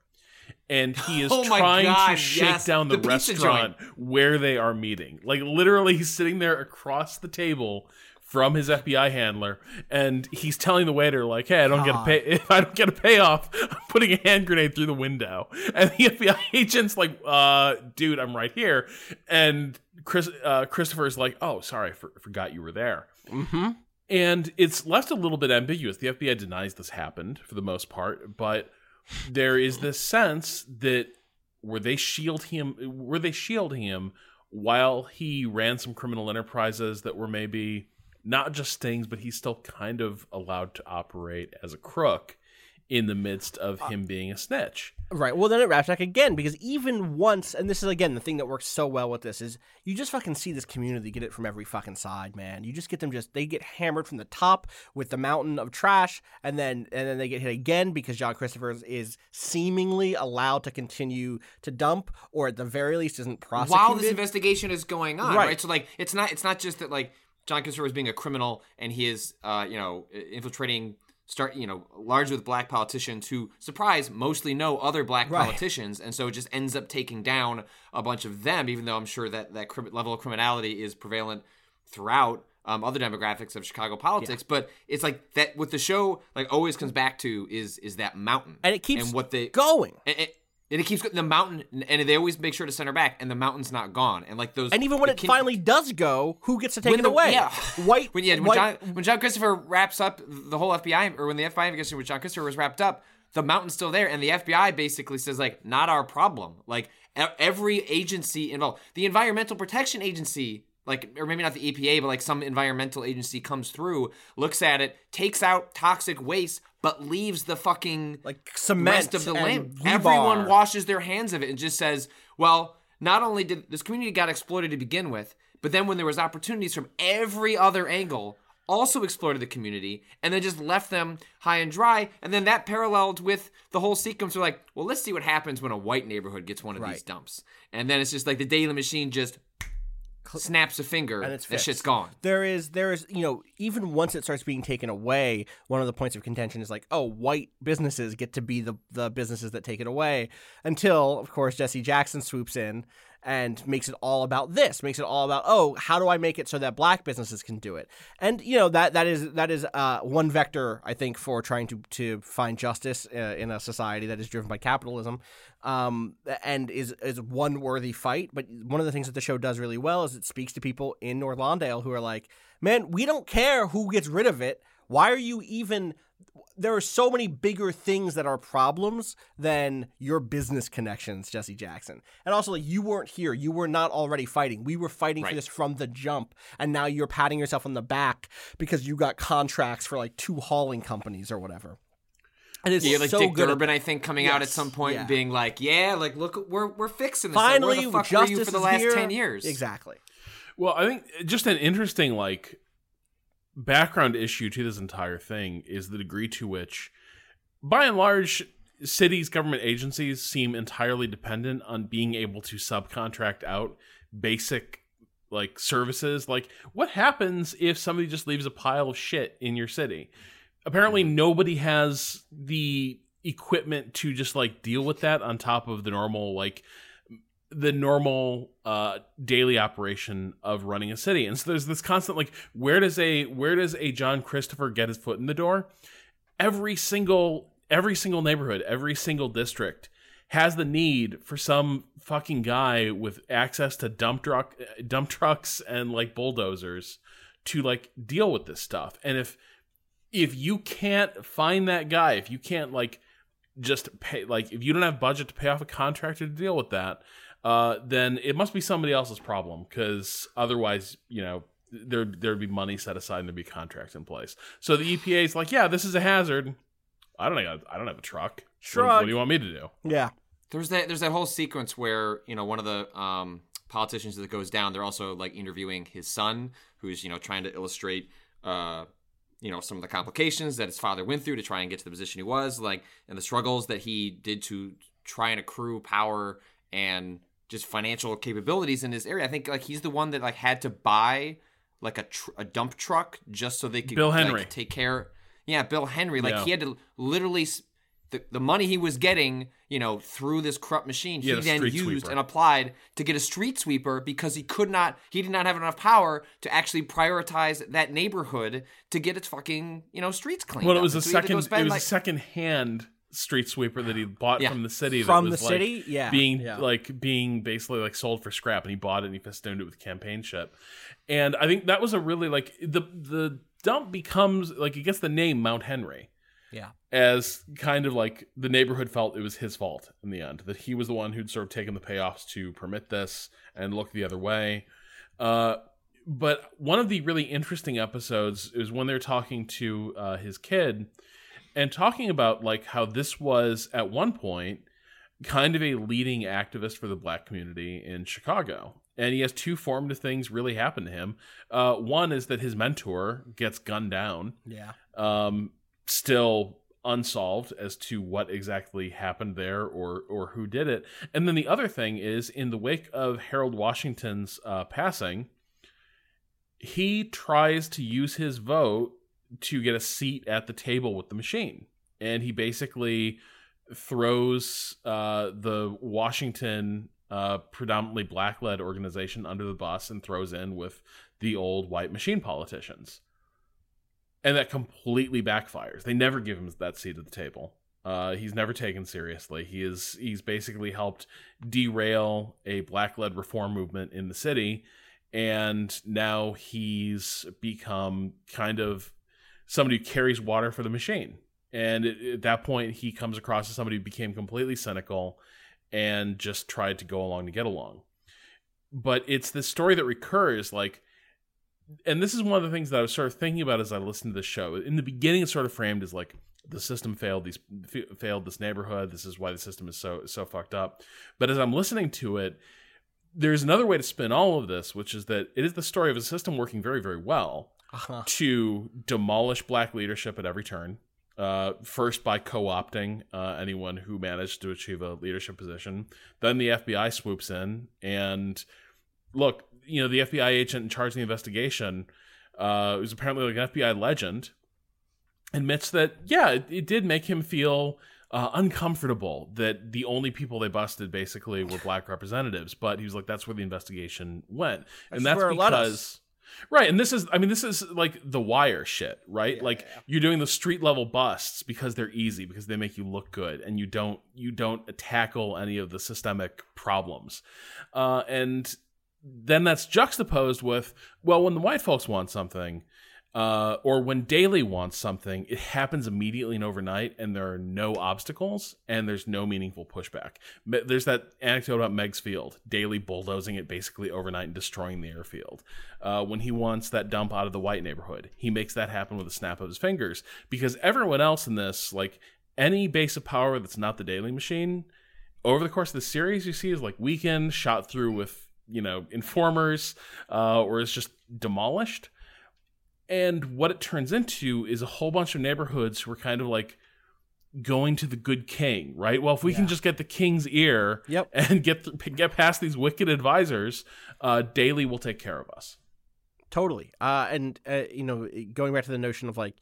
and he is Oh trying God, to shake yes. down the, The restaurant where they are meeting. Like literally he's sitting there across the table from his FBI handler and he's telling the waiter like, "Hey, I don't get a pay if I don't get a payoff, I'm putting a hand grenade through the window." And the FBI agent's like, "Uh, dude, I'm right here." And Chris uh Christopher's like, "Oh, sorry, I for- forgot you were there." mm-hmm. And it's left a little bit ambiguous. The FBI denies this happened for the most part, but there is this sense that were they shield him were they shielding him while he ran some criminal enterprises that were maybe not just stings, but he's still kind of allowed to operate as a crook in the midst of Uh, him being a snitch. Right. Well, then it wraps back again because even once, and this is again the thing that works so well with this is you just fucking see this community get it from every fucking side, man. You just get them just they get hammered from the top with the mountain of trash, and then and then they get hit again because John Christopher is- is seemingly allowed to continue to dump, or at the very least isn't prosecuted. while this investigation is going on, Right. right. So like, it's not it's not just that like John Christopher is being a criminal and he is uh you know infiltrating start you know large with black politicians who surprise mostly know other black Right. politicians and so it just ends up taking down a bunch of them even though I'm sure that that crim- level of criminality is prevalent throughout um, other demographics of Chicago politics but it's like that what the show like always comes back to is is that mountain and it keeps and what they going. and it, and it keeps the mountain, and they always make sure to center back, and the mountain's not gone. And like those, And even when it finally does go, who gets to take it the- away? yeah. White. when yeah, when white, John, when John Christopher wraps up the whole FBI, or when the FBI investigation with John Christopher was wrapped up, the mountain's still there, and the FBI basically says like, not our problem. Like every agency involved, the Environmental Protection Agency. Like, or maybe not the EPA, but like some environmental agency comes through, looks at it, takes out toxic waste, but leaves the fucking like cement rest of the land. Everyone washes their hands of it and just says, "Well, not only did this community got exploited to begin with, but then when there was opportunities from every other angle, also exploited the community, and then just left them high and dry. And then that paralleled with the whole sequence. Of like, well, let's see what happens when a white neighborhood gets one of these dumps, and then it's just like the Daley machine just snaps a finger and it's that shit's gone. There is there is you know, even once it starts being taken away, one of the points of contention is like, oh, white businesses get to be the the businesses that take it away. Until, of course, Jesse Jackson swoops in and makes it all about this, makes it all about, oh, how do I make it so that black businesses can do it? And you know that that is that is uh, one vector, I think, for trying to to find justice uh, in a society that is driven by capitalism um, and is is one worthy fight. But one of the things that the show does really well is it speaks to people in North Lawndale who are like, "Man, we don't care who gets rid of it. Why are you even?" There are so many bigger things that are problems than your business connections, Jesse Jackson. And also, like, you weren't here. You were not already fighting. We were fighting for this from the jump. And now you're patting yourself on the back because you got contracts for like two hauling companies or whatever. And it's Yeah, like so Dick good. Durbin, I think, coming out at some point yeah. and being like, "Yeah, like look, we're we're fixing this. Finally, like, where the fuck justice were you for the last here. ten years?" Exactly. Well, I think just an interesting like background issue to this entire thing is the degree to which, by and large, cities, government agencies seem entirely dependent on being able to subcontract out basic like services. Like, what happens if somebody just leaves a pile of shit in your city? Apparently, mm-hmm. nobody has the equipment to just like deal with that on top of the normal like the normal uh daily operation of running a city. And so there's this constant like where does a where does a john christopher get his foot in the door? Every single every single neighborhood every single district has the need for some fucking guy with access to dump truck dump trucks and like bulldozers to like deal with this stuff. And if if you can't find that guy if you can't like just pay like if you don't have budget to pay off a contractor to deal with that uh, then it must be somebody else's problem because otherwise, you know, there there'd be money set aside and there'd be contracts in place. So the EPA is like, yeah, this is a hazard. I don't have, I don't have a truck. What, what do you want me to do? Yeah. There's that there's that whole sequence where you know one of the um, politicians that goes down. They're also like interviewing his son, who's you know trying to illustrate uh, you know some of the complications that his father went through to try and get to the position he was, like and the struggles that he did to try and accrue power and just financial capabilities in this area. I think like he's the one that like had to buy like a tr- a dump truck just so they could Bill like, Henry. take care. Yeah, Bill Henry. Like Yeah. he had to literally. The, the money he was getting, you know, through this corrupt machine, Yeah, he then used sweeper. and applied to get a street sweeper because he could not, he did not have enough power to actually prioritize that neighborhood to get its fucking, you know, streets cleaned. Well, it up. was a so he had to go second. It was like- a second hand street sweeper that he bought Yeah. from the city. that From was, the like, city? Yeah, being yeah. like being basically like sold for scrap, and he bought it and he festooned it with campaign shit. And I think that was a really like the the dump becomes like it gets the name Mount Henry. Yeah. as kind of like the neighborhood felt it was his fault in the end that he was the one who'd sort of taken the payoffs to permit this and look the other way uh, but one of the really interesting episodes is when they're talking to uh, his kid and talking about like how this was at one point kind of a leading activist for the black community in Chicago. And he has two formative things really happen to him. Uh, one is that his mentor gets gunned down. Yeah. Um, still unsolved as to what exactly happened there or or who did it. And then the other thing is in the wake of Harold Washington's uh, passing, he tries to use his vote to get a seat at the table with the machine, and he basically throws uh, the Washington uh, predominantly black led organization under the bus and throws in with the old white machine politicians and that completely backfires. They never give him that seat at the table. Uh, he's never taken seriously. He is he's basically helped derail a black-led reform movement in the city, and now he's become kind of somebody who carries water for the machine. And at that point, he comes across as somebody who became completely cynical and just tried to go along to get along. But it's this story that recurs, like and this is one of the things that I was sort of thinking about as I listened to the show. In the beginning, it's sort of framed as like the system failed these f- failed this neighborhood. This is why the system is so so fucked up. But as I'm listening to it, there's another way to spin all of this, which is that it is the story of a system working very very well Uh-huh. to demolish black leadership at every turn. Uh, first by co-opting uh, anyone who managed to achieve a leadership position. Then the FBI swoops in and look, you know, the FBI agent in charge of the investigation, uh, who's apparently like an FBI legend, admits that yeah, it, it did make him feel uh, uncomfortable that the only people they busted basically were black representatives. But he was like, that's where the investigation went, and that's where it led us. because. Right, and this is I mean this is like the wire shit, right? like you're doing the street level busts because they're easy because they make you look good and you don't you don't tackle any of the systemic problems. Uh and then that's juxtaposed with well when the white folks want something uh, or when Daley wants something, it happens immediately and overnight, and there are no obstacles, and there's no meaningful pushback. There's that anecdote about Meigs Field, Daley bulldozing it basically overnight and destroying the airfield. Uh, when he wants that dump out of the white neighborhood, he makes that happen with a snap of his fingers, because everyone else in this, like any base of power that's not the Daley Machine, over the course of the series, you see is like weakened, shot through with you know informers, uh, or is just demolished. And what it turns into is a whole bunch of neighborhoods who are kind of like going to the good king, right? Well, if we can just get the king's ear Yep. and get th- get past these wicked advisors, uh, Daley will take care of us. Totally. Uh, and, uh, you know, going back to the notion of like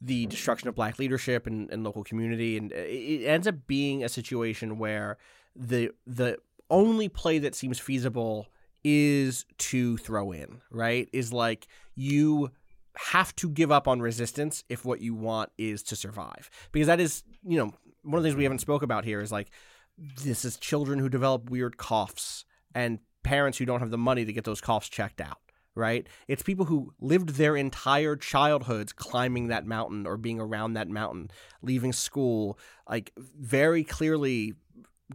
the destruction of black leadership and, and local community, and uh, it it ends up being a situation where the the only play that seems feasible is to throw in, right? Is like you have to give up on resistance if what you want is to survive. Because that is, you know, one of the things we haven't spoke about here is like this is children who develop weird coughs and parents who don't have the money to get those coughs checked out right? It's people who lived their entire childhoods climbing that mountain or being around that mountain, leaving school, like very clearly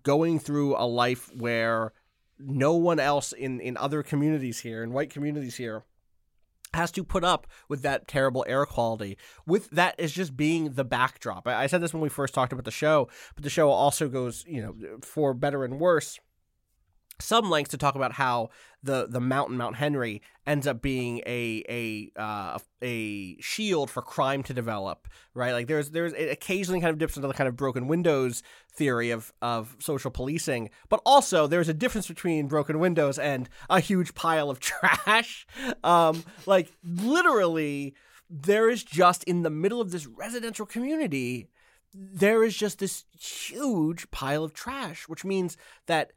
going through a life where no one else in, in other communities here, in white communities here, has to put up with that terrible air quality. With that as just being the backdrop. I, I said this when we first talked about the show, but the show also goes, you know, for better and worse some lengths to talk about how the the mountain Mount Henry ends up being a a uh, a shield for crime to develop, right? Like there's there's it occasionally kind of dips into the kind of broken windows theory of of social policing, but also there's a difference between broken windows and a huge pile of trash. Um, like literally, there is just in the middle of this residential community. There is just this huge pile of trash, which means that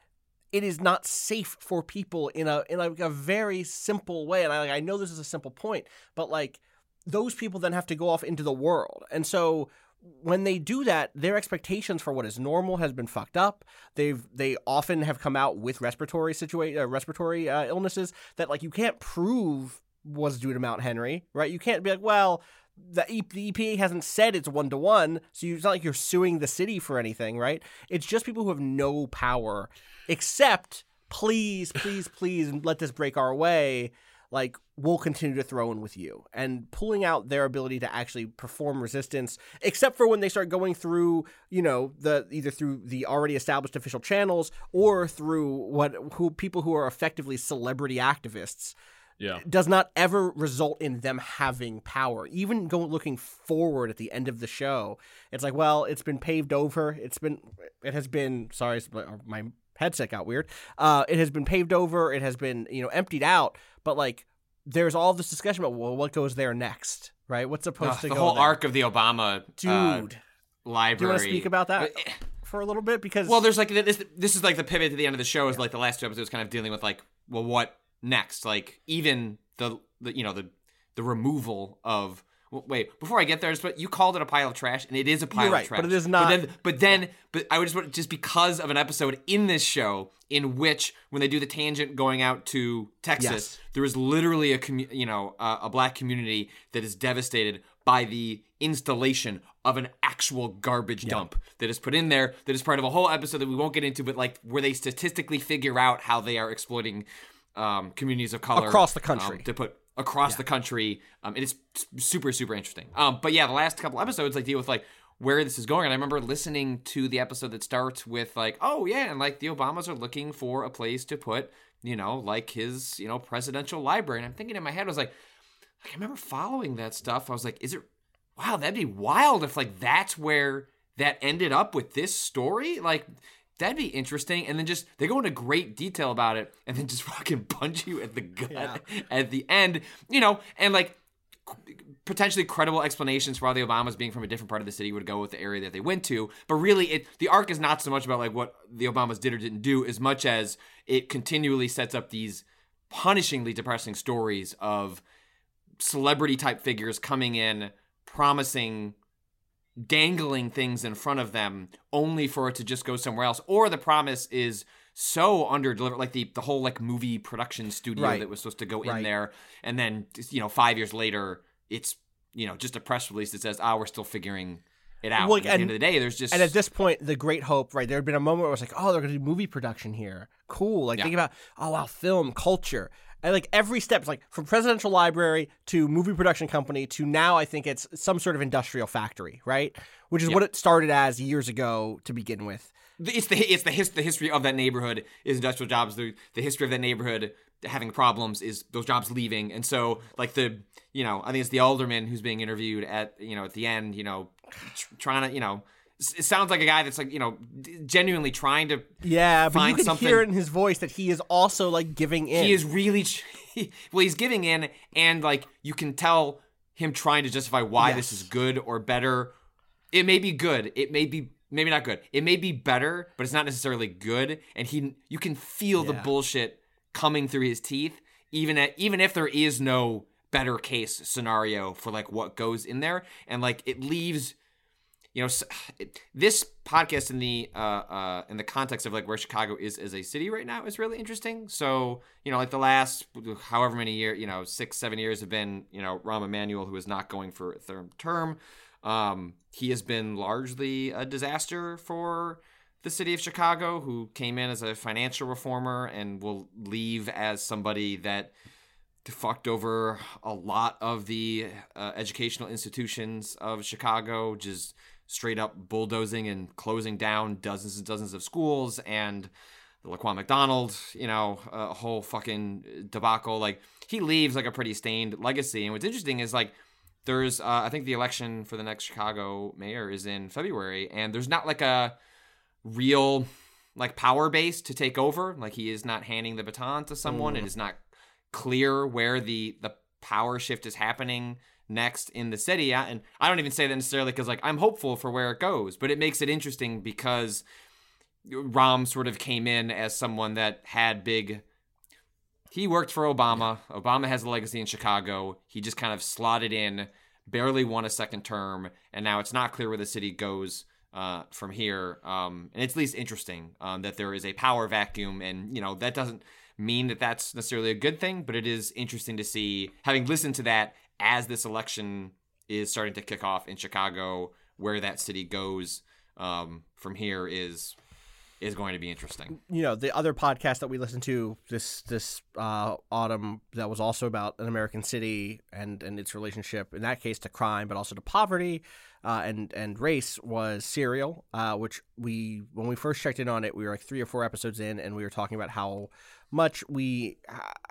it is not safe for people in a in like a very simple way. And I I know this is a simple point, but like those people then have to go off into the world, and so when they do that, their expectations for what is normal has been fucked up. They've they often have come out with respiratory situa- uh, respiratory uh, illnesses that like you can't prove was due to Mount Henry, right? You can't be like, well, the, the EPA hasn't said it's one to one, so you- it's not like you're suing the city for anything, right? It's just people who have no power, except please, please, please let this break our way. like we'll continue to throw in with you and pulling out their ability to actually perform resistance except for when they start going through you know the either through the already established official channels or through what who people who are effectively celebrity activists Yeah. does not ever result in them having power. Even going looking forward at the end of the show, it's like, well, it's been paved over. It's been, it has been. Sorry, my headset got weird. Uh, it has been paved over. It has been, you know, emptied out. But like, there's all this discussion about well, what goes there next, right? What's supposed Ugh, to the go whole there? arc of the Obama dude. uh, do you want to speak about that Uh, for a little bit? Because Well, there's like this. This is like the pivot to the end of the show. Is like the last two episodes kind of dealing with like, well, what next? Like even the, the you know the the removal of. well, Wait, before I get there, but you called it a pile of trash, and it is a pile right, of trash. but it is not- But then, but then, but I would just want just because of an episode in this show in which when they do the tangent going out to Texas, Yes. there is literally a commu- you know a, a black community that is devastated by the installation of an actual garbage dump that is put in there that is part of a whole episode that we won't get into but like where they statistically figure out how they are exploiting um, communities of color Across the um, country. to put across the country um, it's super super interesting um, but yeah the last couple episodes like deal with like where this is going and i remember listening to the episode that starts with like oh yeah and like the obamas are looking for a place to put you know like his you know presidential library and i'm thinking in my head I was like I remember following that stuff. I was like, is it wow, that'd be wild if like that's where that ended up with this story? Like that'd be interesting. And then just they go into great detail about it and then just fucking punch you at the gut at the end, you know, and like potentially credible explanations for why the Obamas being from a different part of the city would go with the area that they went to. But really it the arc is not so much about like what the Obamas did or didn't do as much as it continually sets up these punishingly depressing stories of celebrity type figures coming in promising dangling things in front of them only for it to just go somewhere else or the promise is so under delivered like the the whole like movie production studio Right. that was supposed to go in there and then you know 5 years later it's you know just a press release that says ah we're still figuring it out Well, and at the end of the day there's just And at this point, the great hope, right? There had been a moment where it was like, oh, they're going to do movie production here. Cool. Like, Yeah. think about, oh, wow, film, culture. And like every step, it's like from presidential library to movie production company to now, I think it's some sort of industrial factory, right? Which is what it started as years ago to begin with. it's the it's the his, the history of that neighborhood is industrial jobs. The the history of that neighborhood having problems is those jobs leaving, and so like the you know I think it's the alderman who's being interviewed at you know at the end you know tr- trying to you know it sounds like a guy that's like you know genuinely trying to Yeah, but you Find can something- hear in his voice that he is also like giving in. he is really well he's giving in and like you can tell him trying to justify why this is good or better. It may be good. It may be maybe not good. It may be better but it's not necessarily good. And he you can feel the bullshit coming through his teeth even at, even if there is no better case scenario for like what goes in there. And like it leaves you know this podcast in the uh uh in the context of like where chicago is as a city right now is really interesting. So you know like the last however many years you know six seven years have been you know rahm emanuel who is not going for a third term um he has been largely a disaster for the city of chicago who came in as a financial reformer and will leave as somebody that fucked over a lot of the uh, educational institutions of Chicago, just straight up bulldozing and closing down dozens and dozens of schools and the Laquan McDonald, you know, a whole fucking debacle. Like he leaves like a pretty stained legacy. And what's interesting is like there's uh, I think the election for the next Chicago mayor is in February, and there's not like a real like power base to take over. Like he is not handing the baton to someone. It is not clear where the the power shift is happening next in the city. And I don't even say that necessarily because like I'm hopeful for where it goes, but it makes it interesting because Rahm sort of came in as someone that had big. He worked for Obama. Obama has a legacy in Chicago. He just kind of slotted in, barely won a second term, and now it's not clear where the city goes uh, from here. Um, and it's at least interesting um, that there is a power vacuum, and you know that doesn't mean that that's necessarily a good thing, but it is interesting to see, having listened to that as this election is starting to kick off in Chicago, where that city goes um, from here is is going to be interesting. you know the other podcast that we listened to this this uh, autumn that was also about an American city and and its relationship in that case to crime but also to poverty uh, and and race was Serial, uh, which we when we first checked in on it we were like three or four episodes in and we were talking about how much we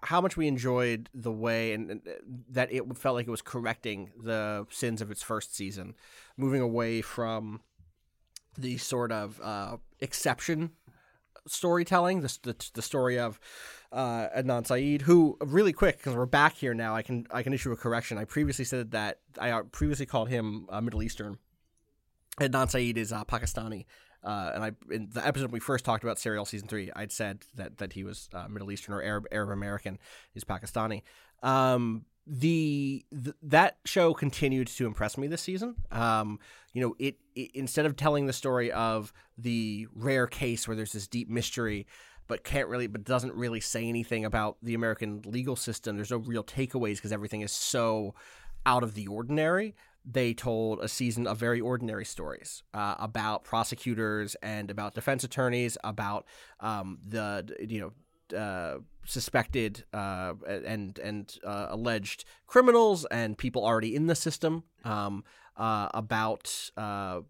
how much we enjoyed the way and, and that it felt like it was correcting the sins of its first season, moving away from the sort of uh, exception storytelling, the, the, the story of uh, Adnan Saeed, who really quick because we're back here now. I can I can issue a correction. I previously said that I uh, previously called him uh, Middle Eastern. Adnan Saeed is uh, Pakistani. Uh, and I in the episode we first talked about Serial season three, I'd said that that he was uh, Middle Eastern or Arab Arab American. He's Pakistani. Um, the, that show continued to impress me this season. Um, you know, it, it, instead of telling the story of the rare case where there's this deep mystery, but can't really, but doesn't really say anything about the American legal system. There's no real takeaways because everything is so out of the ordinary. They told a season of very ordinary stories uh, about prosecutors and about defense attorneys, about um, the you know uh, suspected uh, and and uh, alleged criminals and people already in the system. Um, uh, about uh,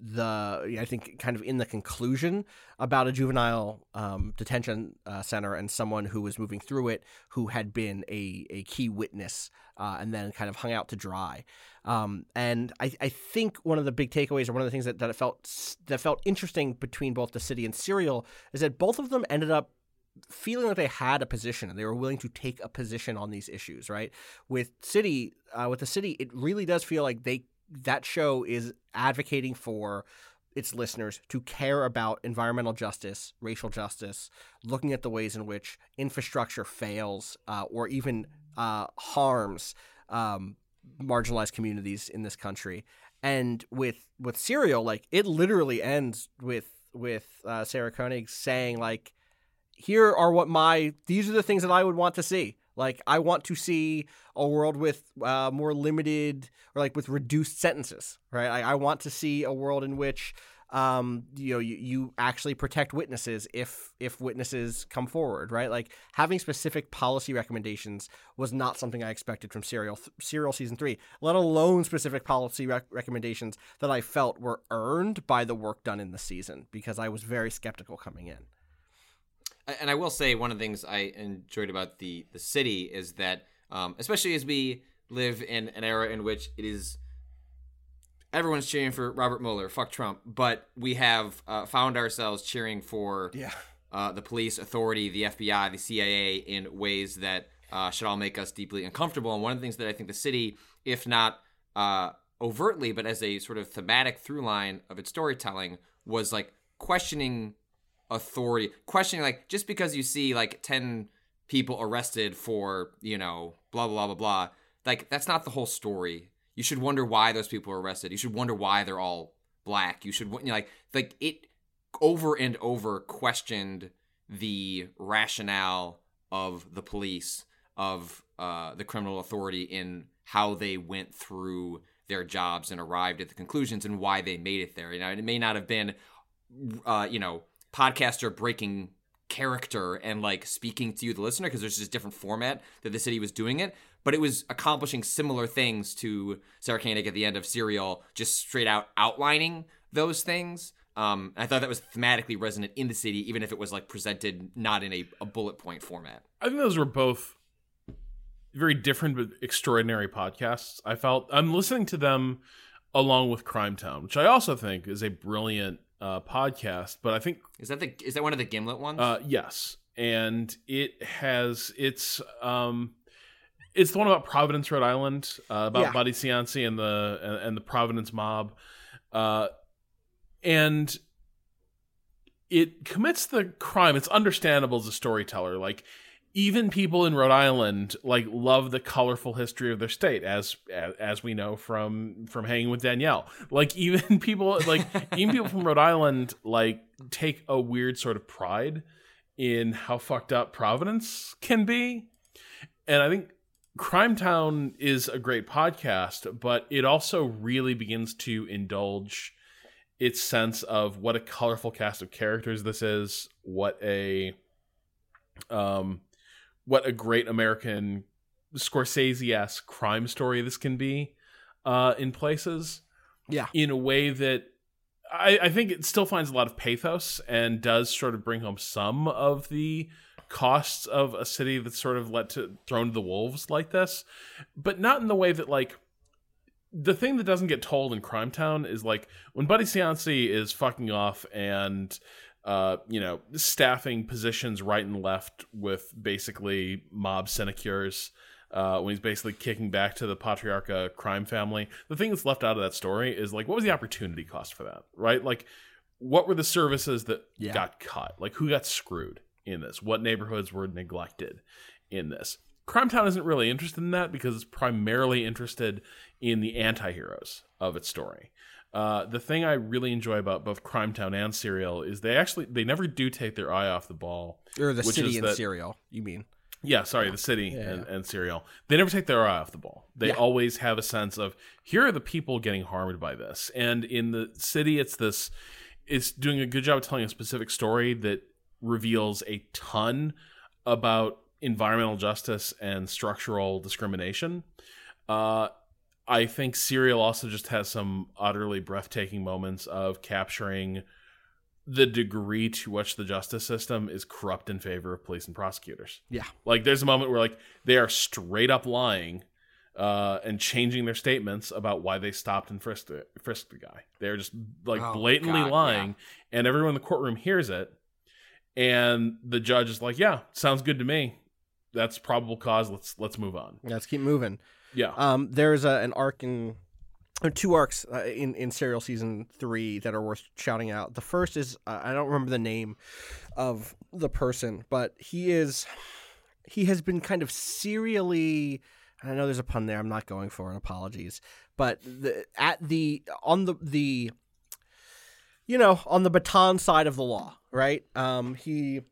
the I think kind of in the conclusion about a juvenile um, detention uh, center and someone who was moving through it who had been a, a key witness and then kind of hung out to dry. Um, and I, I think one of the big takeaways or one of the things that, that felt that felt interesting between both the city and Serial is that both of them ended up feeling like they had a position and they were willing to take a position on these issues, right? With City, uh, with the city, it really does feel like they that show is advocating for its listeners to care about environmental justice, racial justice, looking at the ways in which infrastructure fails uh, or even uh, harms um, marginalized communities in this country. And with with Serial, like it literally ends with with uh, Sarah Koenig saying like here are what my these are the things that I would want to see. Like I want to see a world with uh, more limited or like with reduced sentences, right? I, I want to see a world in which um, you know you, you actually protect witnesses if if witnesses come forward, right? Like having specific policy recommendations was not something I expected from Serial Serial season three, let alone specific policy rec- recommendations that I felt were earned by the work done in the season because I was very skeptical coming in and I will say one of the things I enjoyed about the the city is that, um, especially as we live in an era in which it is everyone's cheering for Robert Mueller, fuck Trump, but we have uh, found ourselves cheering for yeah. uh, the police authority, the FBI, the CIA in ways that uh, should all make us deeply uncomfortable. And one of the things that I think the city, if not uh, overtly, but as a sort of thematic through line of its storytelling, was like questioning authority questioning like just because you see like 10 people arrested for you know blah blah blah blah blah like that's not the whole story. You should wonder why those people are arrested. You should wonder why they're all black. You should you know, like like it over and over questioned the rationale of the police of uh, the criminal authority in how they went through their jobs and arrived at the conclusions and why they made it there. You know it may not have been uh, you know podcaster breaking character and like speaking to you, the listener, because there's just different format that the city was doing it. But it was accomplishing similar things to Sarah Koenig at the end of Serial, just straight out outlining those things. Um, I thought that was thematically resonant in the city, even if it was like presented not in a, a bullet point format. I think those were both very different but extraordinary podcasts. I felt I'm listening to them along with Crime Town, which I also think is a brilliant uh, podcast, but I think is that the is that one of the Gimlet ones? Uh, yes, and it has it's um, it's the one about Providence, Rhode Island, uh, about yeah. Buddy Cianci and the and, and the Providence mob, uh, and it commits the crime. It's understandable as a storyteller, like even people in Rhode Island like love the colorful history of their state, as as we know from from hanging with Danielle. Like even people like even people from Rhode Island like take a weird sort of pride in how fucked up Providence can be, and I think Crime Town is a great podcast, but it also really begins to indulge its sense of what a colorful cast of characters this is, what a um what a great American Scorsese-esque crime story this can be uh in places Yeah. in a way that I, I think it still finds a lot of pathos and does sort of bring home some of the costs of a city that's sort of let to thrown to the wolves like this, but not in the way that like the thing that doesn't get told in Crime Town is like when Buddy Cianci is fucking off and uh, you know, staffing positions right and left with basically mob sinecures. Uh, when he's basically kicking back to the Patriarca crime family, the thing that's left out of that story is like, what was the opportunity cost for that, right? Like, what were the services that Yeah. got cut? Like, who got screwed in this? What neighborhoods were neglected in this? Crime Town isn't really interested in that because it's primarily interested in the anti-heroes of its story. Uh, the thing I really enjoy about both Crime Town and Serial is they actually they never do take their eye off the ball. Or the city is and that- cereal, you mean? Yeah, sorry, the city Yeah, and, and Serial. They never take their eye off the ball. They Yeah. always have a sense of here are the people getting harmed by this. And in the city, it's this it's doing a good job of telling a specific story that reveals a ton about environmental justice and structural discrimination. Uh, I think Serial also just has some utterly breathtaking moments of capturing the degree to which the justice system is corrupt in favor of police and prosecutors. Yeah. Like there's a moment where like they are straight up lying uh, and changing their statements about why they stopped and frisked the, frisked the guy. They're just like Oh, blatantly God, lying, and everyone in the courtroom hears it. And the judge is like, "Yeah, sounds good to me. That's probable cause. Let's let's move on." Let's keep moving. Yeah, Um, there's a, an arc in, or two arcs uh, in in serial season three that are worth shouting out. The first is uh, I don't remember the name of the person, but he is he has been kind of serially. I know there's a pun there. I'm not going for it. Apologies, but the, at the on the the you know on the baton side of the law, right? Um, he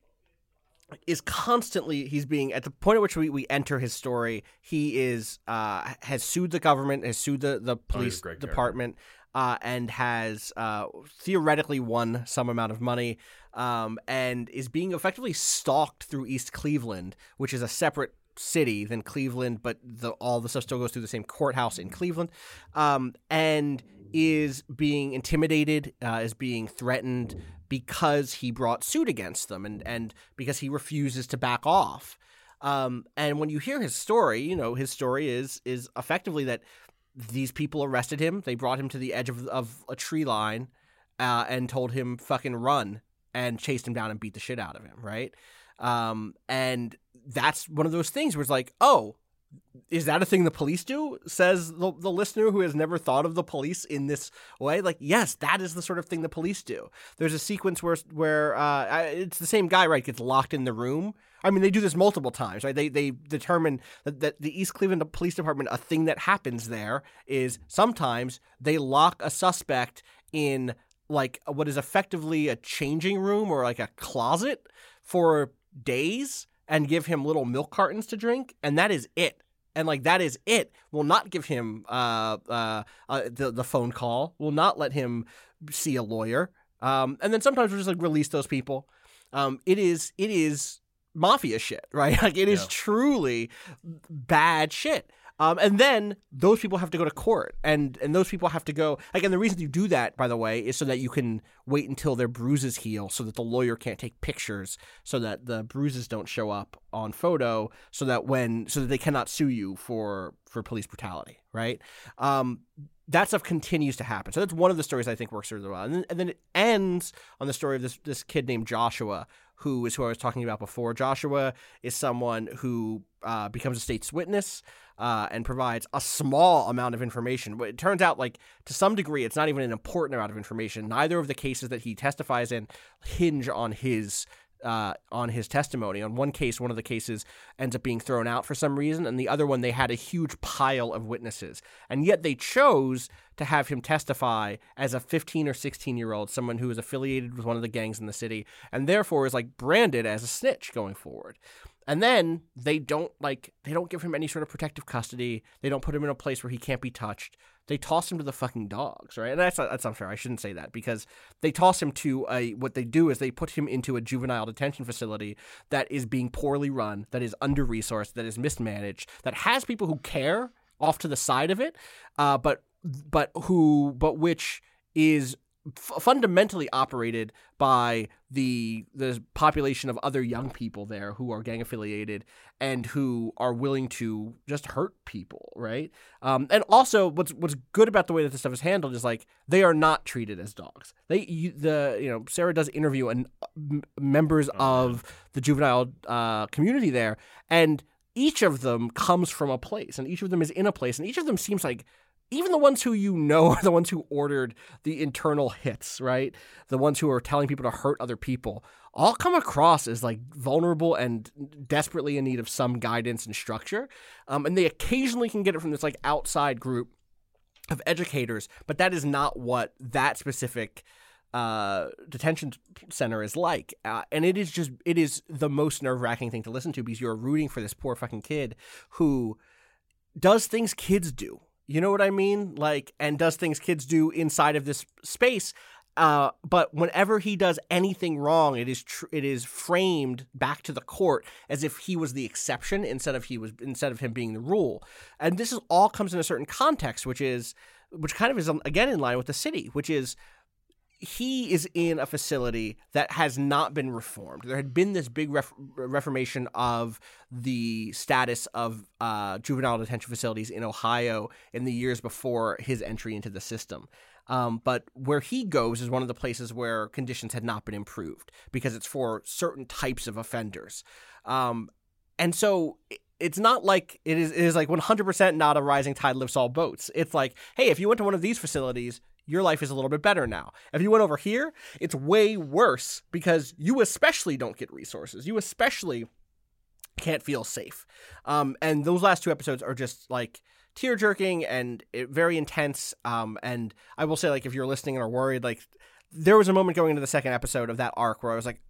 is constantly he's being at the point at which we, we enter his story he is uh has sued the government has sued the the police a great department uh and has uh theoretically won some amount of money um and is being effectively stalked through east cleveland which is a separate city than cleveland but the all the stuff still goes through the same courthouse in cleveland um and is being intimidated uh, is being threatened because he brought suit against them and, and because he refuses to back off. Um, and when you hear his story, you know his story is is effectively that these people arrested him. They brought him to the edge of of a tree line uh, and told him fucking run and chased him down and beat the shit out of him. Right. Um, and that's one of those things where it's like, oh, is that a thing the police do? Says the, the listener who has never thought of the police in this way. Like, yes, that is the sort of thing the police do. There's a sequence where where uh, it's the same guy, right? Gets locked in the room. I mean, they do this multiple times, right? They they determine that, that the East Cleveland Police Department, a thing that happens there is sometimes they lock a suspect in like what is effectively a changing room or like a closet for days and give him little milk cartons to drink, and that is it. And like that is it. Will not give him uh, uh, uh, the the phone call. Will not let him see a lawyer. Um, and then sometimes we'll just like release those people. Um, it is it is mafia shit, right? Like it is Yeah. truly bad shit. Um, and then those people have to go to court, and and those people have to go. And the reason you do that, by the way, is so that you can wait until their bruises heal, so that the lawyer can't take pictures, so that the bruises don't show up on photo, so that when so that they cannot sue you for for police brutality, right? Um, that stuff continues to happen. So that's one of the stories I think works really well. And then, and then it ends on the story of this this kid named Joshua, who is who I was talking about before. Joshua is someone who uh, becomes a state's witness uh, and provides a small amount of information. But it turns out, like to some degree, it's not even an important amount of information. Neither of the cases that he testifies in hinge on his uh, on his testimony. On one case, one of the cases ends up being thrown out for some reason, and the other one they had a huge pile of witnesses, and yet they chose to have him testify as a 15 or 16 year old, someone who is affiliated with one of the gangs in the city, and therefore is like branded as a snitch going forward. And then they don't like they don't give him any sort of protective custody. They don't put him in a place where he can't be touched. They toss him to the fucking dogs, right? And that's that's unfair. I shouldn't say that because they toss him to a what they do is they put him into a juvenile detention facility that is being poorly run, that is under resourced, that is mismanaged, that has people who care off to the side of it, uh, but but who but which is f- fundamentally operated by the the population of other young people there who are gang affiliated and who are willing to just hurt people, right? Um, and also, what's what's good about the way that this stuff is handled is like they are not treated as dogs. They you, the you know Sarah does interview and m- members of the juvenile uh, community there, and each of them comes from a place, and each of them is in a place, and each of them seems like even the ones who you know are the ones who ordered the internal hits, right? The ones who are telling people to hurt other people, all come across as like vulnerable and desperately in need of some guidance and structure. Um, and they occasionally can get it from this like outside group of educators, but that is not what that specific uh, detention center is like. Uh, and it is just, it is the most nerve wracking thing to listen to because you're rooting for this poor fucking kid who does things kids do you know what I mean? Like, and does things kids do inside of this space. Uh, but whenever he does anything wrong, it is tr- it is framed back to the court as if he was the exception instead of he was instead of him being the rule. And this is all comes in a certain context, which is which kind of is um, again in line with the city, which is he is in a facility that has not been reformed. There had been this big ref- reformation of the status of uh, juvenile detention facilities in Ohio in the years before his entry into the system. Um, but where he goes is one of the places where conditions had not been improved because it's for certain types of offenders. Um, and so it's not like it is, it is like 100% not a rising tide lifts all boats. It's like, hey, if you went to one of these facilities, your life is a little bit better now. If you went over here, it's way worse because you especially don't get resources. You especially can't feel safe. Um, and those last two episodes are just like tear jerking and it, very intense. Um, and I will say, like, if you're listening and are worried, like, there was a moment going into the second episode of that arc where I was like,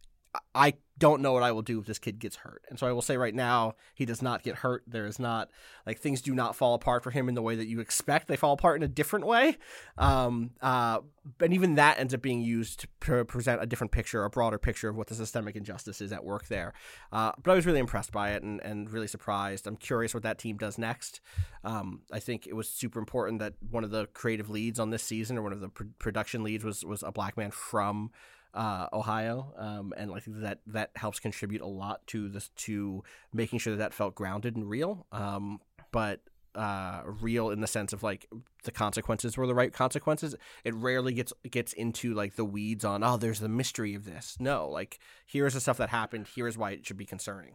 I don't know what I will do if this kid gets hurt. And so I will say right now, he does not get hurt. There is not like things do not fall apart for him in the way that you expect. They fall apart in a different way. Um, uh, and even that ends up being used to present a different picture, a broader picture of what the systemic injustice is at work there. Uh, but I was really impressed by it and, and really surprised. I'm curious what that team does next. Um, I think it was super important that one of the creative leads on this season or one of the pr- production leads was was a black man from uh, Ohio, um, and I think that that helps contribute a lot to this to making sure that that felt grounded and real. Um, but uh, real in the sense of like the consequences were the right consequences. It rarely gets gets into like the weeds on oh, there's the mystery of this. No, like here's the stuff that happened. Here's why it should be concerning.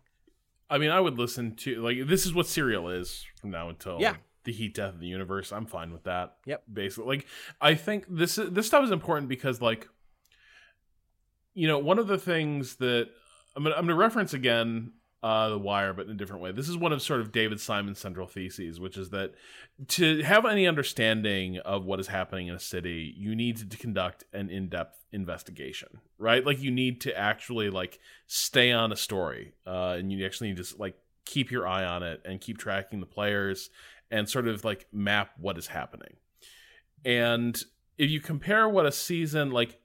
I mean, I would listen to like this is what Serial is from now until yeah. the heat death of the universe. I'm fine with that. Yep. Basically, like I think this this stuff is important because like you know, one of the things that I'm gonna, reference again uh, the Wire, but in a different way. This is one of sort of David Simon's central theses, which is that to have any understanding of what is happening in a city, you need to conduct an in-depth investigation, right? Like you need to actually like stay on a story, uh, and you actually need to like keep your eye on it and keep tracking the players and sort of like map what is happening. And if you compare what a season like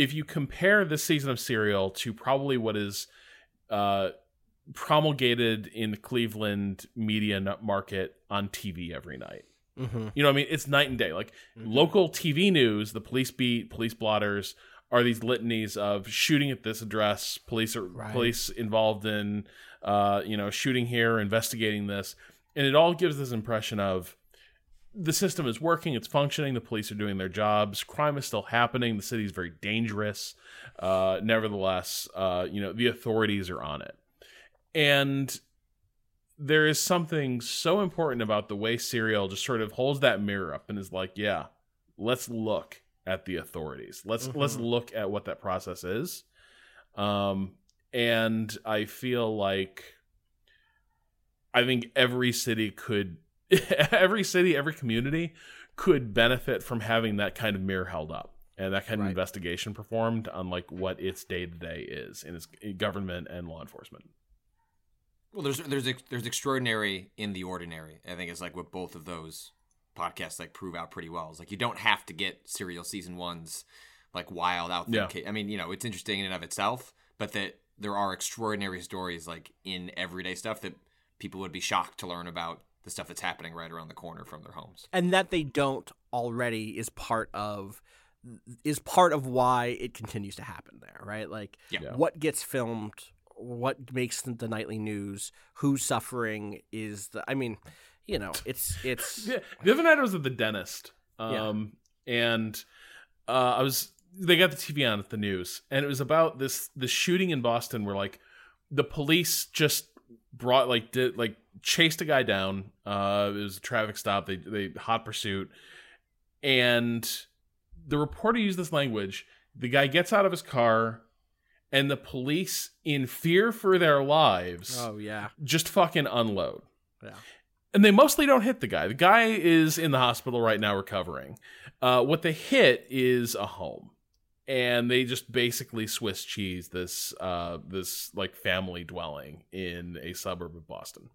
if you compare this season of Serial to probably what is uh, promulgated in the Cleveland media market on TV every night, mm-hmm. you know, I mean, it's night and day. Like mm-hmm. local TV news, the police beat, police blotters are these litanies of shooting at this address, police are right. police involved in, uh, you know, shooting here, investigating this, and it all gives this impression of the system is working, it's functioning, the police are doing their jobs, crime is still happening, the city is very dangerous. Uh, nevertheless, uh, you know, the authorities are on it. And there is something so important about the way Serial just sort of holds that mirror up and is like, yeah, let's look at the authorities. Let's mm-hmm. let's look at what that process is. Um, and I feel like I think every city could every city, every community could benefit from having that kind of mirror held up and that kind right. of investigation performed on like what its day to day is in its government and law enforcement. Well, there's there's there's extraordinary in the ordinary. I think it's like what both of those podcasts like prove out pretty well. It's like you don't have to get serial season ones like wild out there. Yeah. I mean, you know, it's interesting in and of itself, but that there are extraordinary stories like in everyday stuff that people would be shocked to learn about the stuff that's happening right around the corner from their homes. and that they don't already is part of is part of why it continues to happen there right like Yeah. Yeah. what gets filmed what makes the nightly news who's suffering is the i mean you know it's it's Yeah, the other night I was at the dentist, Yeah. um, and uh, I was they got the TV on at the news, and it was about this the shooting in Boston where like the police just brought like did like chased a guy down. Uh, it was a traffic stop. They they hot pursuit, and the reporter used this language. The guy gets out of his car, and the police, in fear for their lives, oh yeah just fucking unload. yeah And they mostly don't hit the guy. The guy is in the hospital right now recovering. Uh, what they hit is a home. And they just basically Swiss cheese this uh, this like family dwelling in a suburb of Boston.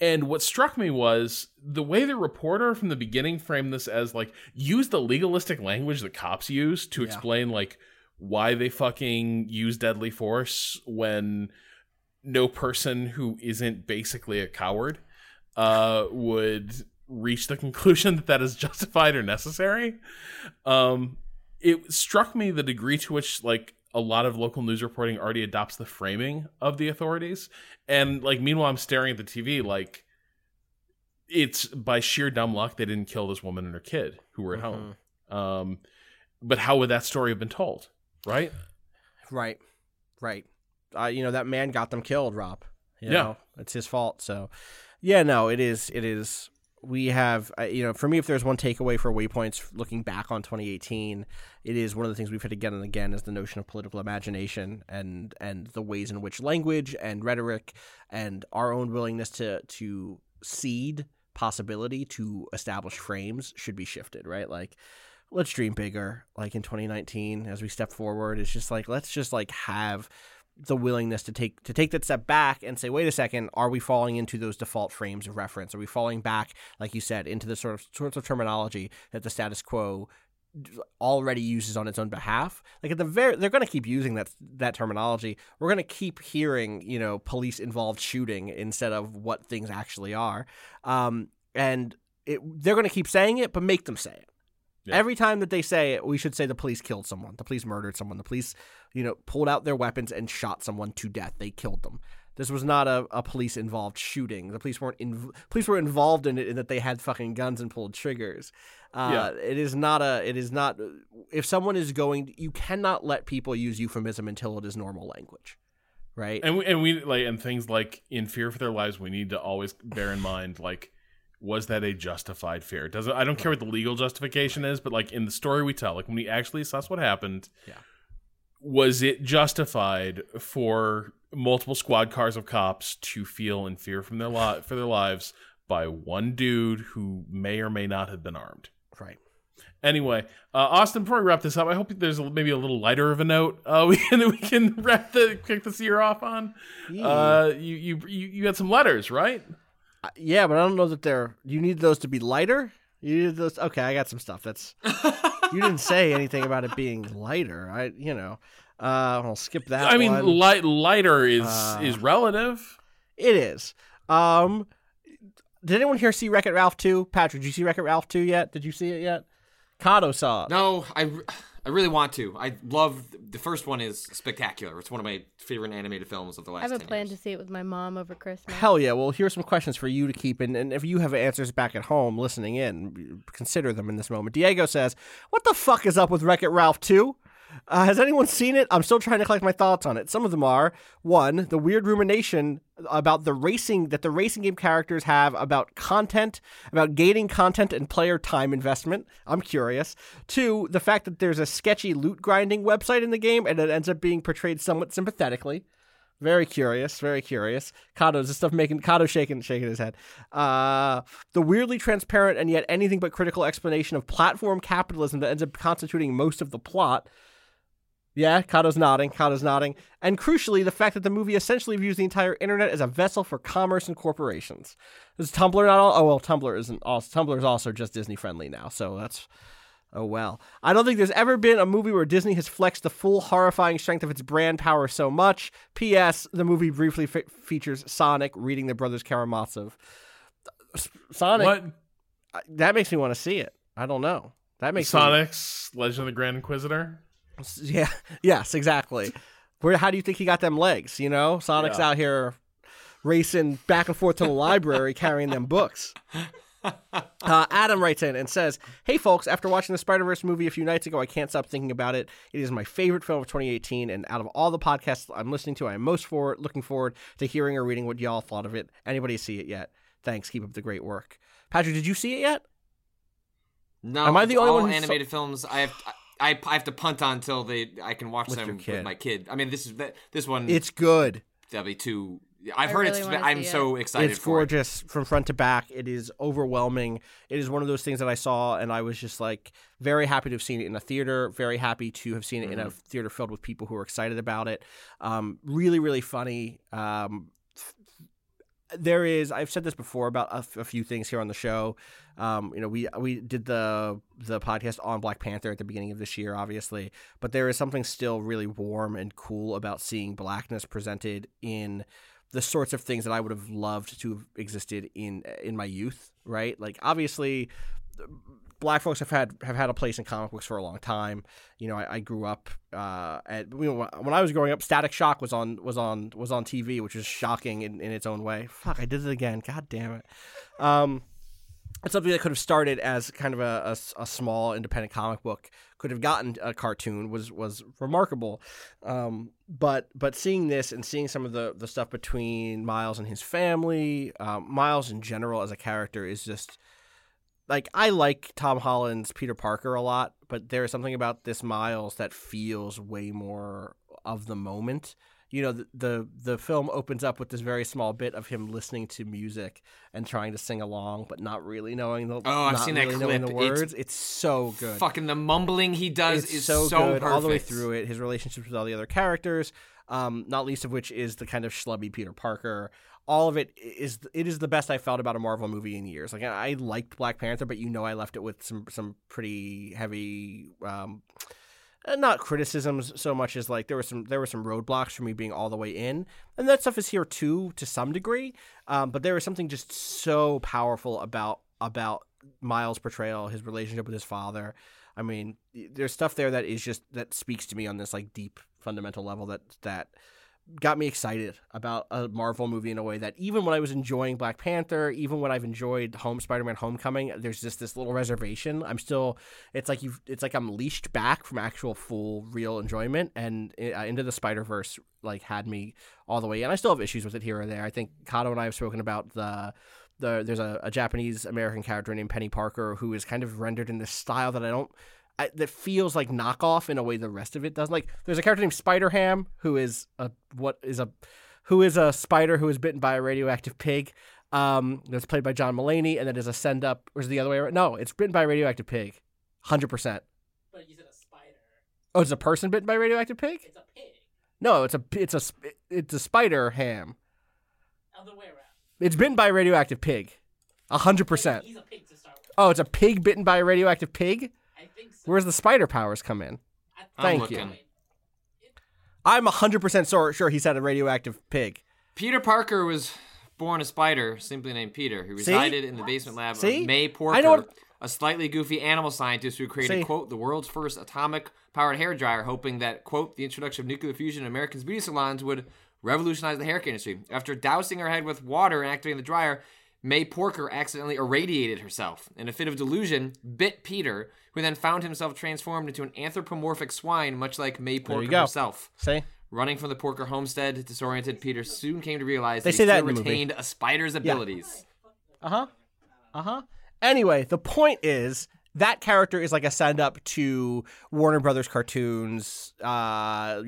And what struck me was the way the reporter from the beginning framed this as like use the legalistic language that cops use to Yeah. explain like why they fucking use deadly force when no person who isn't basically a coward uh, would reach the conclusion that that is justified or necessary. Um, it struck me the degree to which like a lot of local news reporting already adopts the framing of the authorities, and like meanwhile I'm staring at the TV like it's by sheer dumb luck they didn't kill this woman and her kid who were at home. Um, but how would that story have been told? Right? right right uh, you know that man got them killed rob you Yeah. know it's his fault so yeah no it is it is we have uh, you know for me if there's one takeaway for Waypoint's looking back on 2018 it is one of the things we've hit again and again is the notion of political imagination and and the ways in which language and rhetoric and our own willingness to to seed possibility to establish frames should be shifted right? Like let's dream bigger. Like in 2019 as we step forward it's just like let's just like have the willingness to take to take that step back and say wait a second are we falling into those default frames of reference are we falling back like you said into the sort of sorts of terminology that the status quo already uses on its own behalf like at the very they're going to keep using that that terminology we're going to keep hearing you know police involved shooting instead of what things actually are um and it, they're going to keep saying it but make them say it Yeah. Every time that they say it, we should say the police killed someone. The police murdered someone. The police, you know, pulled out their weapons and shot someone to death. They killed them. This was not a, a police involved shooting. The police weren't in, police were involved in it in that they had fucking guns and pulled triggers. Uh, Yeah. It is not a. It is not. If someone is going, you cannot let people use euphemism until it is normal language, right? and we, and we like and things like in fear for their lives we need to always bear in mind like was that a justified fear doesn't i don't care what the legal justification is but like in the story we tell like when we actually assess what happened Yeah. Was it justified for multiple squad cars of cops to feel in fear from their li- for their lives by one dude who may or may not have been armed right. Anyway, uh, Austin, before we wrap this up, I hope there's a, maybe a little lighter of a note uh, we can we can wrap the kick this year off on. Uh, you, you you you had some letters, right? Uh, Yeah, but I don't know that they're. You need those to be lighter. You need those. Okay, I got some stuff. That's. you didn't say anything about it being lighter. I, you know, uh, I'll skip that. I mean, one. light lighter is Uh, is relative. it is. Um, did anyone here see Wreck It Ralph two? Patrick, did you see Wreck It Ralph two yet? Did you see it yet? Kato saw. it. No, I, I really want to. I love the first one is spectacular. It's one of my favorite animated films of the last. I have a 10 plan years. to see it with my mom over Christmas. Hell yeah! Well, here's some questions for you to keep, and, and if you have answers back at home listening in, consider them in this moment. Diego says, "What the fuck is up with Wreck It Ralph 2? Uh, has anyone seen it? I'm still trying to collect my thoughts on it. Some of them are one, the weird rumination about the racing that the racing game characters have about content, about gating content and player time investment. I'm curious. Two, the fact that there's a sketchy loot grinding website in the game and it ends up being portrayed somewhat sympathetically. Very curious, very curious. Kato's this stuff making Kato shaking shaking his head. Uh, the weirdly transparent and yet anything but critical explanation of platform capitalism that ends up constituting most of the plot. Yeah, Kato's nodding. Kato's nodding. And crucially, the fact that the movie essentially views the entire internet as a vessel for commerce and corporations. Is Tumblr not all? Oh well, Tumblr isn't. Also, Tumblr is also just Disney friendly now, so that's. Oh well. I don't think there's ever been a movie where Disney has flexed the full horrifying strength of its brand power so much. P.S. The movie briefly fe- features Sonic reading the Brothers Karamazov. Sonic. What? That makes me want to see it. I don't know. That makes me- Sonic's Legend of the Grand Inquisitor. Yeah. Yes. Exactly. Where? How do you think he got them legs? You know, Sonic's Yeah. out here racing back and forth to the library carrying them books. Uh, Adam writes in and says, "Hey folks, after watching the Spider Verse movie a few nights ago, I can't stop thinking about it. It is my favorite film of 2018, and out of all the podcasts I'm listening to, I am most forward looking forward to hearing or reading what y'all thought of it. Anybody see it yet? Thanks. Keep up the great work. Patrick, did you see it yet? No, Am I the only all one who saw- animated films I have I, I have to punt on until they I can watch With them with my kid. I mean, this is that this one. It's good. that'll be too. I've I heard really it's. I'm see so excited it's for it. gorgeous from front to back. It is overwhelming. It is one of those things that I saw and I was just like very happy to have seen it in a theater. Very happy to have seen it in a Mm-hmm. theater filled with people who are excited about it. Um, really, really funny. Um, there is. I've said this before about a, f- a few things here on the show. Um, you know, we we did the the podcast on Black Panther at the beginning of this year, obviously, but there is something still really warm and cool about seeing blackness presented in the sorts of things that I would have loved to have existed in in my youth, right? Like obviously black folks have had have had a place in comic books for a long time. You know, I, I grew up uh, at you know, when I was growing up, Static Shock was on was on was on TV, which is shocking in, in its own way. Fuck, I did it again. God damn it. Um, it's something that could have started as kind of a small independent comic book could have gotten a cartoon was was remarkable um, but but seeing this and seeing some of the the stuff between miles and his family um, miles in general as a character is just like I like Tom Holland's Peter Parker a lot, but there is something about this Miles that feels way more of the moment. You know, the, the the film opens up with this very small bit of him listening to music and trying to sing along, but not really knowing the Oh, I've seen that really the clip. It's words. It's, so good. Fucking the mumbling he does It's is so, so, good perfect. all the way through it. His relationships with all the other characters, um, not least of which is the kind of schlubby Peter Parker. All of it is it is the best I felt about a Marvel movie in years. Like I liked Black Panther, but you know I left it with some some pretty heavy. Um, uh, not criticisms so much as like there were some there were some roadblocks for me being all the way in, and that stuff is here too to some degree. Um, but there was something just so powerful about about Miles' portrayal, his relationship with his father. I mean, there's stuff there that is just that speaks to me on this like deep fundamental level that that got me excited about a Marvel movie in a way that even when I was enjoying Black Panther, even when I've enjoyed Home Spider-Man Homecoming, there's just this little reservation. I'm still it's like you've it's like I'm leashed back from actual full real enjoyment and uh, into the Spider-Verse like had me all the way And I still have issues with it here or there. I think Kato and I have spoken about the the there's a, a Japanese American character named Penny Parker who is kind of rendered in this style that I don't I, that feels like knockoff in a way the rest of it doesn't. Like there's a character named Spider Ham who is a what is a who is a spider who is bitten by a radioactive pig. Um, that's played by John Mulaney, and that is a send up. Or is it the other way around? No, it's bitten by a radioactive pig, hundred percent. But you said a spider. Oh, it's a person bitten by a radioactive pig? It's a pig. No, it's a it's a it's a spider ham. Other way around. It's bitten by a radioactive pig, hundred percent. He's a pig to start with. Oh, it's a pig bitten by a radioactive pig. I think so. Where's the spider powers come in? I I'm Thank you. I'm hundred percent sure sure he said a radioactive pig. Peter Parker was born a spider, simply named Peter, who See? resided in the basement lab See? of May I know what- a slightly goofy animal scientist who created, See? quote, the world's first atomic powered hair dryer, hoping that, quote, the introduction of nuclear fusion in Americans' beauty salons would revolutionize the hair care industry. After dousing her head with water and activating the dryer, May Porker accidentally irradiated herself. In a fit of delusion, bit Peter, who then found himself transformed into an anthropomorphic swine, much like May Porker herself. Say. Running from the Porker homestead, disoriented Peter soon came to realize They that he that still movie. retained a spider's abilities. Uh huh. Uh huh. Anyway, the point is that character is like a send up to Warner Brothers cartoons, uh,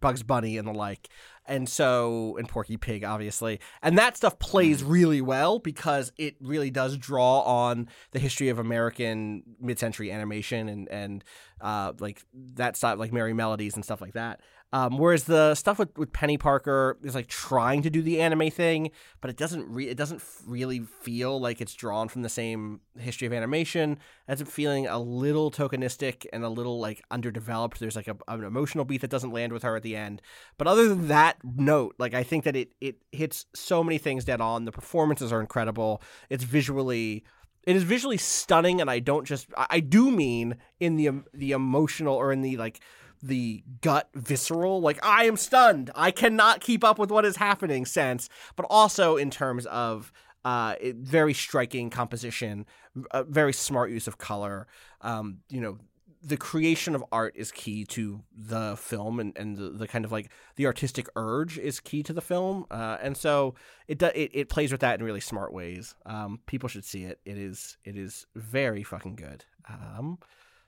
Bugs Bunny and the like. And so and Porky Pig obviously, and that stuff plays really well because it really does draw on the history of American mid-century animation and and uh, like that stuff like Merrie Melodies and stuff like that. Um, whereas the stuff with, with Penny Parker is like trying to do the anime thing, but it doesn't re- it doesn't really feel like it's drawn from the same history of animation. It ends up feeling a little tokenistic and a little like underdeveloped. There's like a, an emotional beat that doesn't land with her at the end. But other than that note, like I think that it it hits so many things dead on. The performances are incredible. It's visually it is visually stunning and i don't just I do mean in the the emotional or in the like the gut visceral like i am stunned. I cannot keep up with what is happening sense but also in terms of uh it, very striking composition a very smart use of color. Um you know the creation of art is key to the film and, and the, the kind of like the artistic urge is key to the film uh, and so it, do, it it plays with that in really smart ways. Um, people should see it. It is it is very fucking good. Um,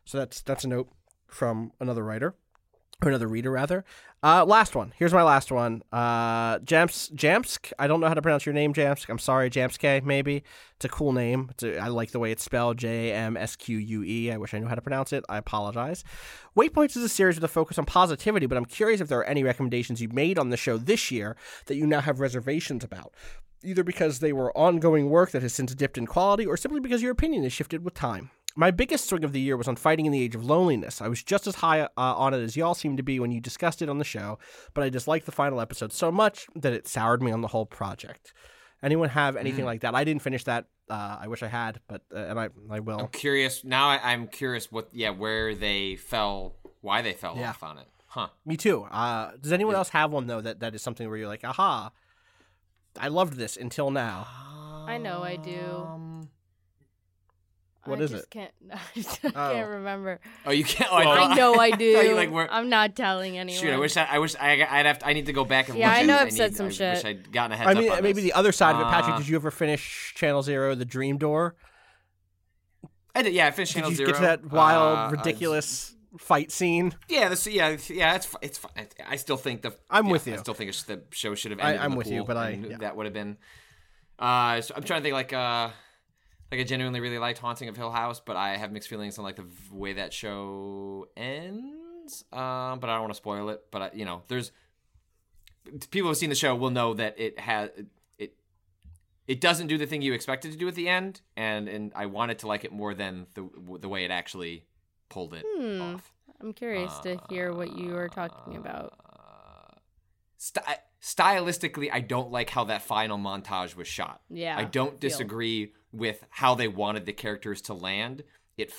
so that's that's a note from another writer or another reader rather. Uh, last one. Here's my last one. Uh, Jamps Jamsk. I don't know how to pronounce your name, Jamsk. I'm sorry, Jamske. Maybe it's a cool name. A, I like the way it's spelled. J M S Q U E. I wish I knew how to pronounce it. I apologize. Waypoints is a series with a focus on positivity, but I'm curious if there are any recommendations you made on the show this year that you now have reservations about. Either because they were ongoing work that has since dipped in quality, or simply because your opinion has shifted with time. My biggest swing of the year was on Fighting in the Age of Loneliness. I was just as high uh, on it as y'all seemed to be when you discussed it on the show, but I disliked the final episode so much that it soured me on the whole project. Anyone have anything like that? I didn't finish that. Uh, I wish I had, but uh, and I I will. I'm curious now. I, I'm curious what, yeah, where they fell, why they fell Yeah. off on it. Huh. Me too. Uh, does anyone else have one though that, that is something where you're like, aha, I loved this until now. I know I do. Um, What I is just it? Can't, I Oh. can't remember. oh, you can't. Oh, Well, thought- I know I do. you, like, I'm not telling anyone. Shoot, I wish I, I wish I, I'd have. To, I need to go back and Yeah, look I know. I've said need- some I shit. Wish I'd gotten a heads I mean, up on maybe this. the other side of it, Patrick. Uh, Did you ever finish Channel Zero, the Dream Door? I did. Yeah, I finished Did Channel you Zero. get to that wild, Uh, I- ridiculous fight scene? Yeah, this, yeah, yeah. It's it's. I still think the. I'm yeah, with you. I still think it's- the show should have ended. in I'm the with you, but I- and yeah. that would have been. Uh, so I'm trying to think like uh, like I genuinely really liked Haunting of Hill House, but I have mixed feelings on like the way that show ends. Um, but I don't want to spoil it. But I, you know, there's people who've seen the show will know that it has it. It doesn't do the thing you expected to do at the end, and and I wanted to like it more than the the way it actually pulled it Hmm. off. I'm curious to hear what you were talking about. Sty- stylistically, I don't like how that final montage was shot. Yeah, I don't feel. disagree with how they wanted the characters to land. It,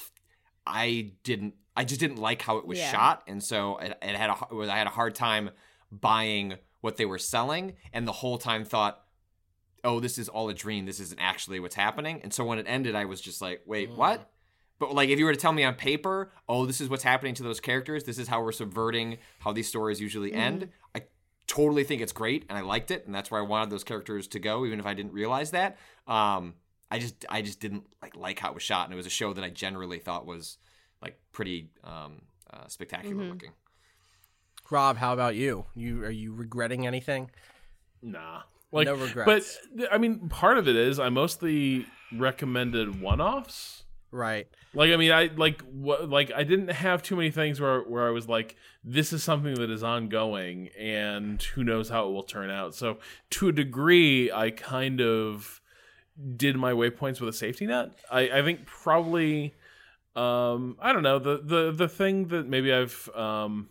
I didn't. I just didn't like how it was Yeah. shot, and so it, it had a, h- I had a hard time buying what they were selling, and the whole time thought, "Oh, this is all a dream. This isn't actually what's happening." And so when it ended, I was just like, "Wait, mm. what?" But like, if you were to tell me on paper, "Oh, this is what's happening to those characters. This is how we're subverting how these stories usually end," mm. I totally think it's great and I liked it and that's where I wanted those characters to go even if I didn't realize that. Um I just I just didn't like like how it was shot and it was a show that I generally thought was like pretty um uh, spectacular looking. Rob, how about you? You are you regretting anything? Nah. Like, No regrets. But I mean, part of it is I mostly recommended one-offs. Right. Like, I mean, I like what like I didn't have too many things where where I was like, this is something that is ongoing, and who knows how it will turn out. So, to a degree, I kind of did my waypoints with a safety net. I I think probably, um, I don't know the the the thing that maybe I've um,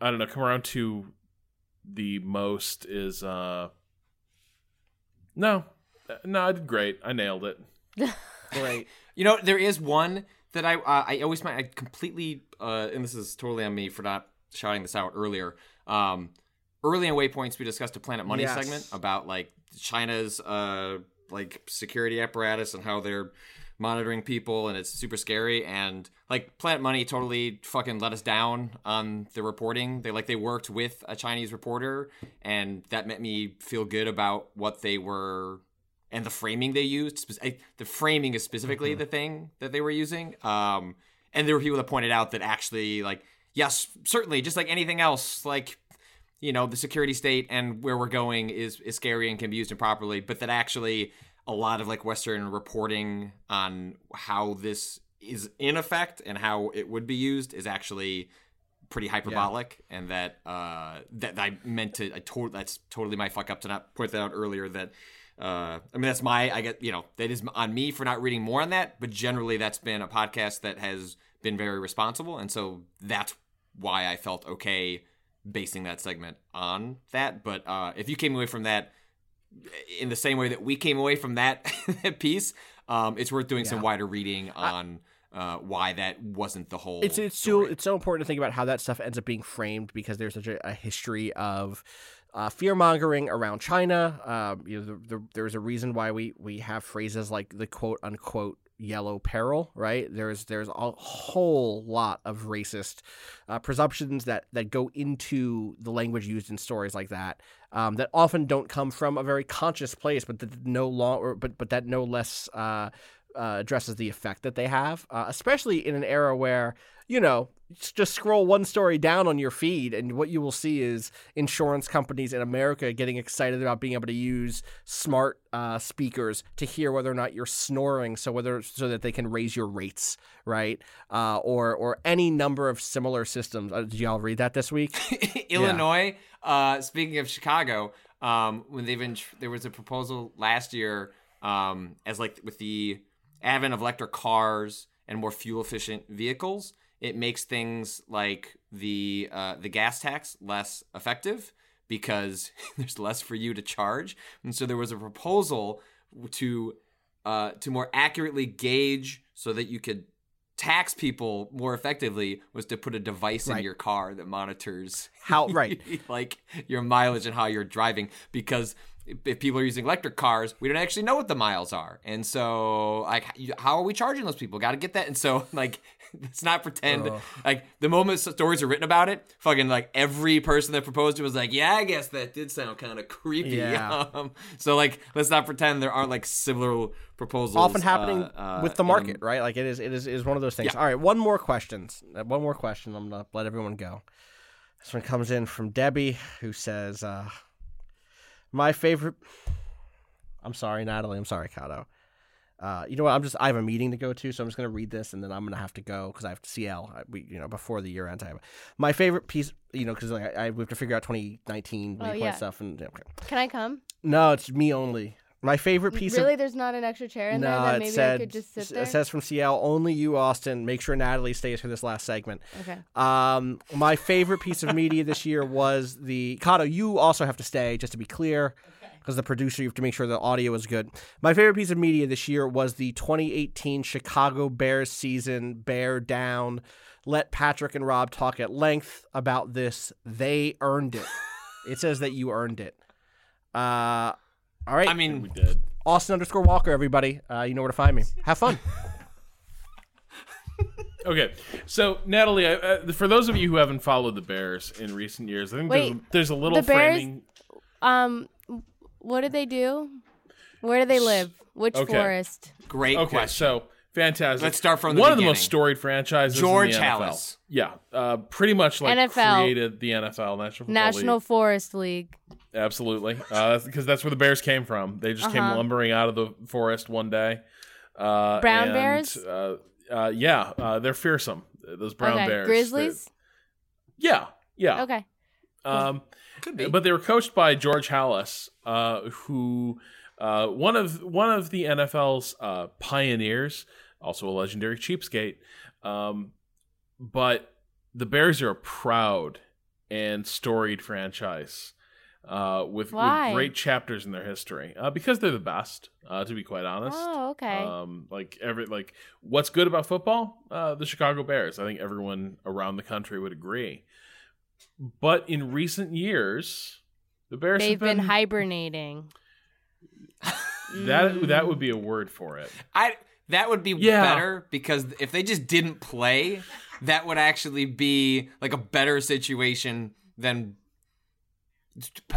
I don't know come around to the most is uh, no, no, I did great. I nailed it. Great. You know, there is one that I uh, I always I completely uh, and this is totally on me for not shouting this out earlier. Um, early in Waypoints, we discussed a Planet Money Yes. segment about like China's uh, like security apparatus and how they're monitoring people and it's super scary and like Planet Money totally fucking let us down on the reporting. They like they worked with a Chinese reporter and that made me feel good about what they were and the framing they used. The framing is specifically the thing that they were using. Um, and there were people that pointed out that actually, like, yes, certainly, just like anything else, like you know the security state and where we're going is is scary and can be used improperly, but that actually a lot of like Western reporting on how this is in effect and how it would be used is actually pretty hyperbolic and that uh that I meant to I told that's totally my fuck up to not point that out earlier that uh I mean that's my I get you know that is on me for not reading more on that but generally that's been a podcast that has been very responsible. And so that's why I felt okay basing that segment on that. But uh if you came away from that in the same way that we came away from that piece um it's worth doing some wider reading on uh, why that wasn't the whole. it's it's so it's so important to think about how that stuff ends up being framed because there's such a, a history of uh, fear mongering around China. Um, you know, the, the, there's a reason why we we have phrases like the quote unquote yellow peril, right? There's there's a whole lot of racist uh, presumptions that that go into the language used in stories like that. Um, that often don't come from a very conscious place, but that no longer, but but that no less uh, uh, addresses the effect that they have, uh, especially in an era where you know just scroll one story down on your feed, and what you will see is insurance companies in America getting excited about being able to use smart uh, speakers to hear whether or not you're snoring, so whether so that they can raise your rates, right? Uh, or or any number of similar systems. Uh, did y'all read that this week? Illinois. Uh, speaking of Chicago, um, when they've been there was a proposal last year um, as like with the advent of electric cars and more fuel efficient vehicles, it makes things like the uh, the gas tax less effective because there's less for you to charge. And so there was a proposal to uh, to more accurately gauge so that you could tax people more effectively was to put a device in your car that monitors How- right. like your mileage and how you're driving because if- if people are using electric cars we don't actually know what the miles are and so like how are we charging those people got to get that and so like let's not pretend like the moment stories are written about it fucking like every person that proposed it was like yeah i guess that did sound kind of creepy Yeah. um, so like let's not pretend there aren't like similar proposals often happening uh, uh, with the market, right? Like it is, it is, it is one of those things. Yeah. All right, one more questions. One more question. I'm gonna let everyone go. This one comes in from Debbie, who says, uh, "My favorite." I'm sorry, Natalie. I'm sorry, Kato. Uh, you know what? I'm just. I have a meeting to go to, so I'm just gonna read this, and then I'm gonna have to go because I have CL. I, we, you know, before the year ends, I have my favorite piece. You know, because like, I, I we have to figure out 2019 Oh, yeah. stuff, and okay. Can I come? no, it's me only. My favorite piece of really? There's not an extra chair in there no, that it maybe said, I could just sit there? It says from CL, only you, Austin. Make sure Natalie stays for this last segment. okay. Um, my favorite piece of media this year was the Kato. You also have to stay, just to be clear, because the producer, you have to make sure the audio is good. My favorite piece of media this year was the 2018 Chicago Bears season. Bear down. Let Patrick and Rob talk at length about this. They earned it. it says that you earned it. Uh, all right. i mean, We mean did. Austin underscore Walker, everybody. Uh, you know where to find me. Have fun. Okay, so Natalie, I, uh, for those of you who haven't followed the Bears in recent years, I think there's, Wait, there's a little the Bears- framing. Um, what do they do? Where do they live? Which Okay. forest? great Okay, question so fantastic. Let's start from the one of the most storied franchises. George in the NFL. Halas. Yeah, uh, pretty much like NFL. created the NFL National Football National League. Forest League. Absolutely, uh, because that's where the Bears came from. They just came Uh-huh. lumbering out of the forest one day. Uh, Brown and, bears? Uh, uh, yeah, uh, they're fearsome. Those brown okay. bears. Grizzlies. They're- Yeah, yeah. Okay. Um, Could be. but they were coached by George Halas, uh, who uh, one of one of the NFL's uh, pioneers, also a legendary cheapskate. Um, but the Bears are a proud and storied franchise uh, with, with great chapters in their history uh, because they're the best. Uh, to be quite honest. Oh, okay. Um, like every like, what's good about football? Uh, the Chicago Bears. I think everyone around the country would agree. But in recent years, the Bears They've have been been, hibernating. that that would be a word for it. I that would be Yeah. better because if they just didn't play, that would actually be like a better situation than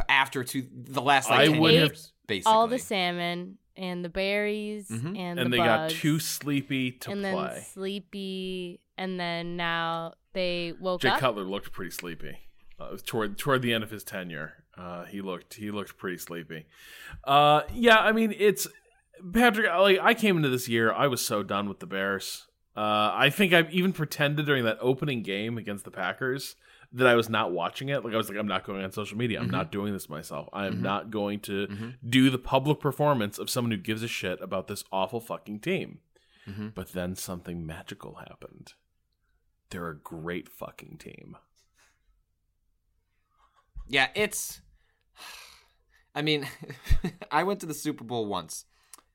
after to the last like I 10 would years, have- basically. All the salmon and the berries Mhm. and, And the they got bugs, too sleepy to and then play. sleepy, and then now they woke Jay up. Cutler looked pretty sleepy. uh, toward toward the end of his tenure. Uh, he looked he looked pretty sleepy. Uh, yeah, I mean it's Patrick. Like I came into this year, I was so done with the Bears. Uh, I think I even pretended during that opening game against the Packers that I was not watching it. Like I was like, I'm not going on social media. I'm not doing this myself. I am not going to do the public performance of someone who gives a shit about this awful fucking team. But then something magical happened. They're a great fucking team. Yeah, it's. I mean, I went to the Super Bowl once.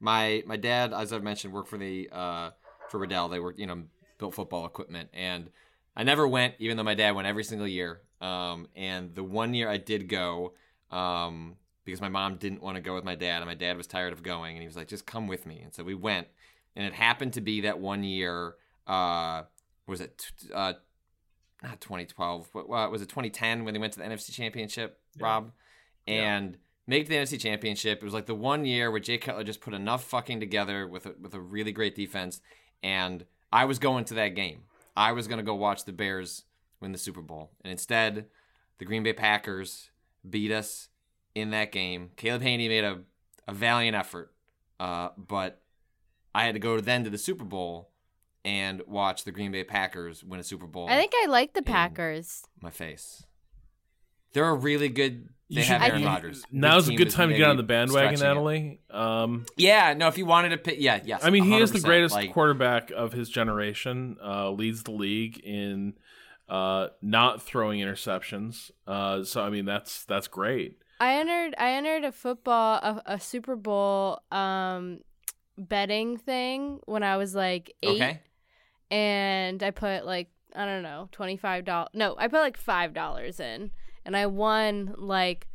My my dad, as I've mentioned, worked for the uh, for Riddell. They were you know built football equipment, and I never went, even though my dad went every single year. Um, and the one year I did go, um, because my mom didn't want to go with my dad, and my dad was tired of going, and he was like, "Just come with me." And so we went, and it happened to be that one year. Uh, was it uh, not 2012? What, what was it? 2010 when they went to the NFC Championship, Rob, and make the NFC Championship. It was like the one year where Jay Cutler just put enough fucking together with a, with a really great defense, and I was going to that game. I was gonna go watch the Bears win the Super Bowl, and instead, the Green Bay Packers beat us in that game. Caleb Hanie made a, a valiant effort, uh, but I had to go then to the Super Bowl and watch the Green Bay Packers win a Super Bowl I think I like the Packers. my face. They're a really good. They You have should- Aaron you- Rodgers. Now's a good time to get on the bandwagon. Natalie. Um, Yeah, no. If you wanted to pick, yeah, yes. I mean, he is the greatest like- quarterback of his generation. Uh, leads the league in uh, not throwing interceptions. Uh, so I mean, that's that's great. I entered I entered a football a, a Super Bowl um betting thing when I was like 8 Okay. And I put like I don't know, $25 No, I put like $5 in and I won like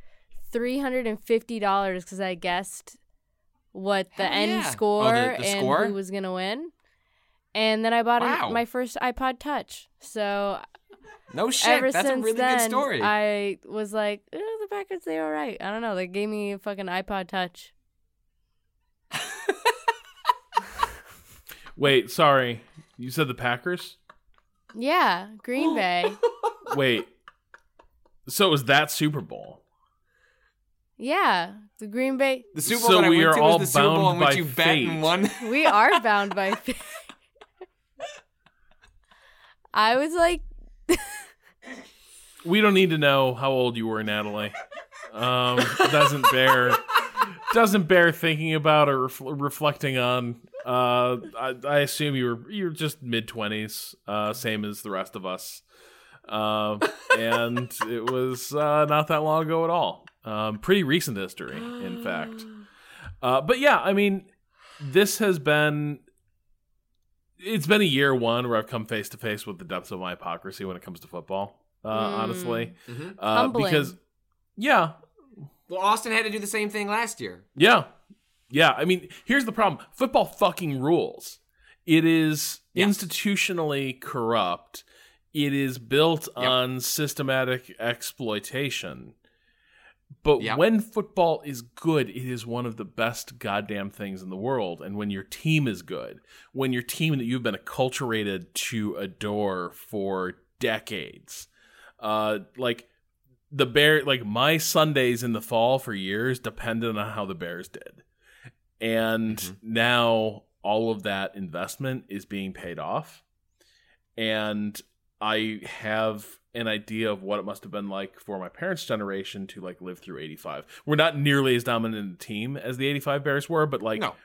$350 cuz I guessed what the Hell end yeah. Oh, score the- the and score? who was going to win. And then I bought an- Wow. my first iPod Touch. So No shit. ever That's since a really then, good story. I was like, eh, the Packers, they all right. I don't know. They gave me a fucking iPod Touch. Wait, sorry, you said the Packers. Yeah, Green Bay. Wait, so it was that Super Bowl? Yeah, the Green Bay. the Super So Bowl that I we went are to all was the Super Bowl bound in which by you bet and fate. won. We are bound by fate. I was like, We don't need to know how old you were, Natalie. Um, it doesn't bear doesn't bear thinking about or ref- reflecting on. Uh, I, I assume you were you're just mid twenties, uh, same as the rest of us. Uh, and it was uh, not that long ago at all. Um, pretty recent history, in fact. Uh, but yeah, I mean, this has been. It's been a year one where I've come face to face with the depths of my hypocrisy when it comes to football. Uh, Honestly, Mhm. uh, because yeah, Well, Austin had to do the same thing last year. yeah, yeah. I mean, here's the problem: football fucking rules. It is Yes. institutionally corrupt. It is built Yep. on systematic exploitation. But Yep. when football is good, it is one of the best goddamn things in the world. And when your team is good, when your team that you've been acculturated to adore for decades, uh, like the bear, like my Sundays in the fall for years depended on how the Bears did, and Mhm. now all of that investment is being paid off, and I have an idea of what it must have been like for my parents' generation to like live through 85. We're not nearly as dominant a team as the 85 Bears were, but like No.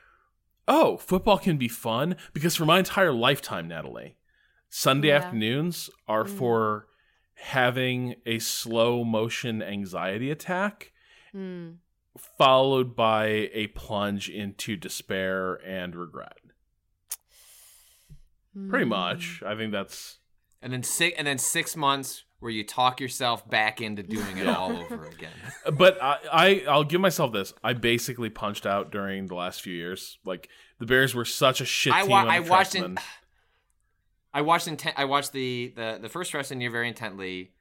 oh, football can be fun because for my entire lifetime, Natalie, Sunday Yeah. afternoons are Mm. for having a slow motion anxiety attack hmm. followed by a plunge into despair and regret. Pretty Hmm. much. I think that's And then six, and then six months where you talk yourself back into doing it all over again. but I, I I'll give myself this. I basically punched out during the last few years. Like the Bears were such a shit I team. wa- I watched it- Trestman. I watched inten- I watched the, the the first Trestman year very intently.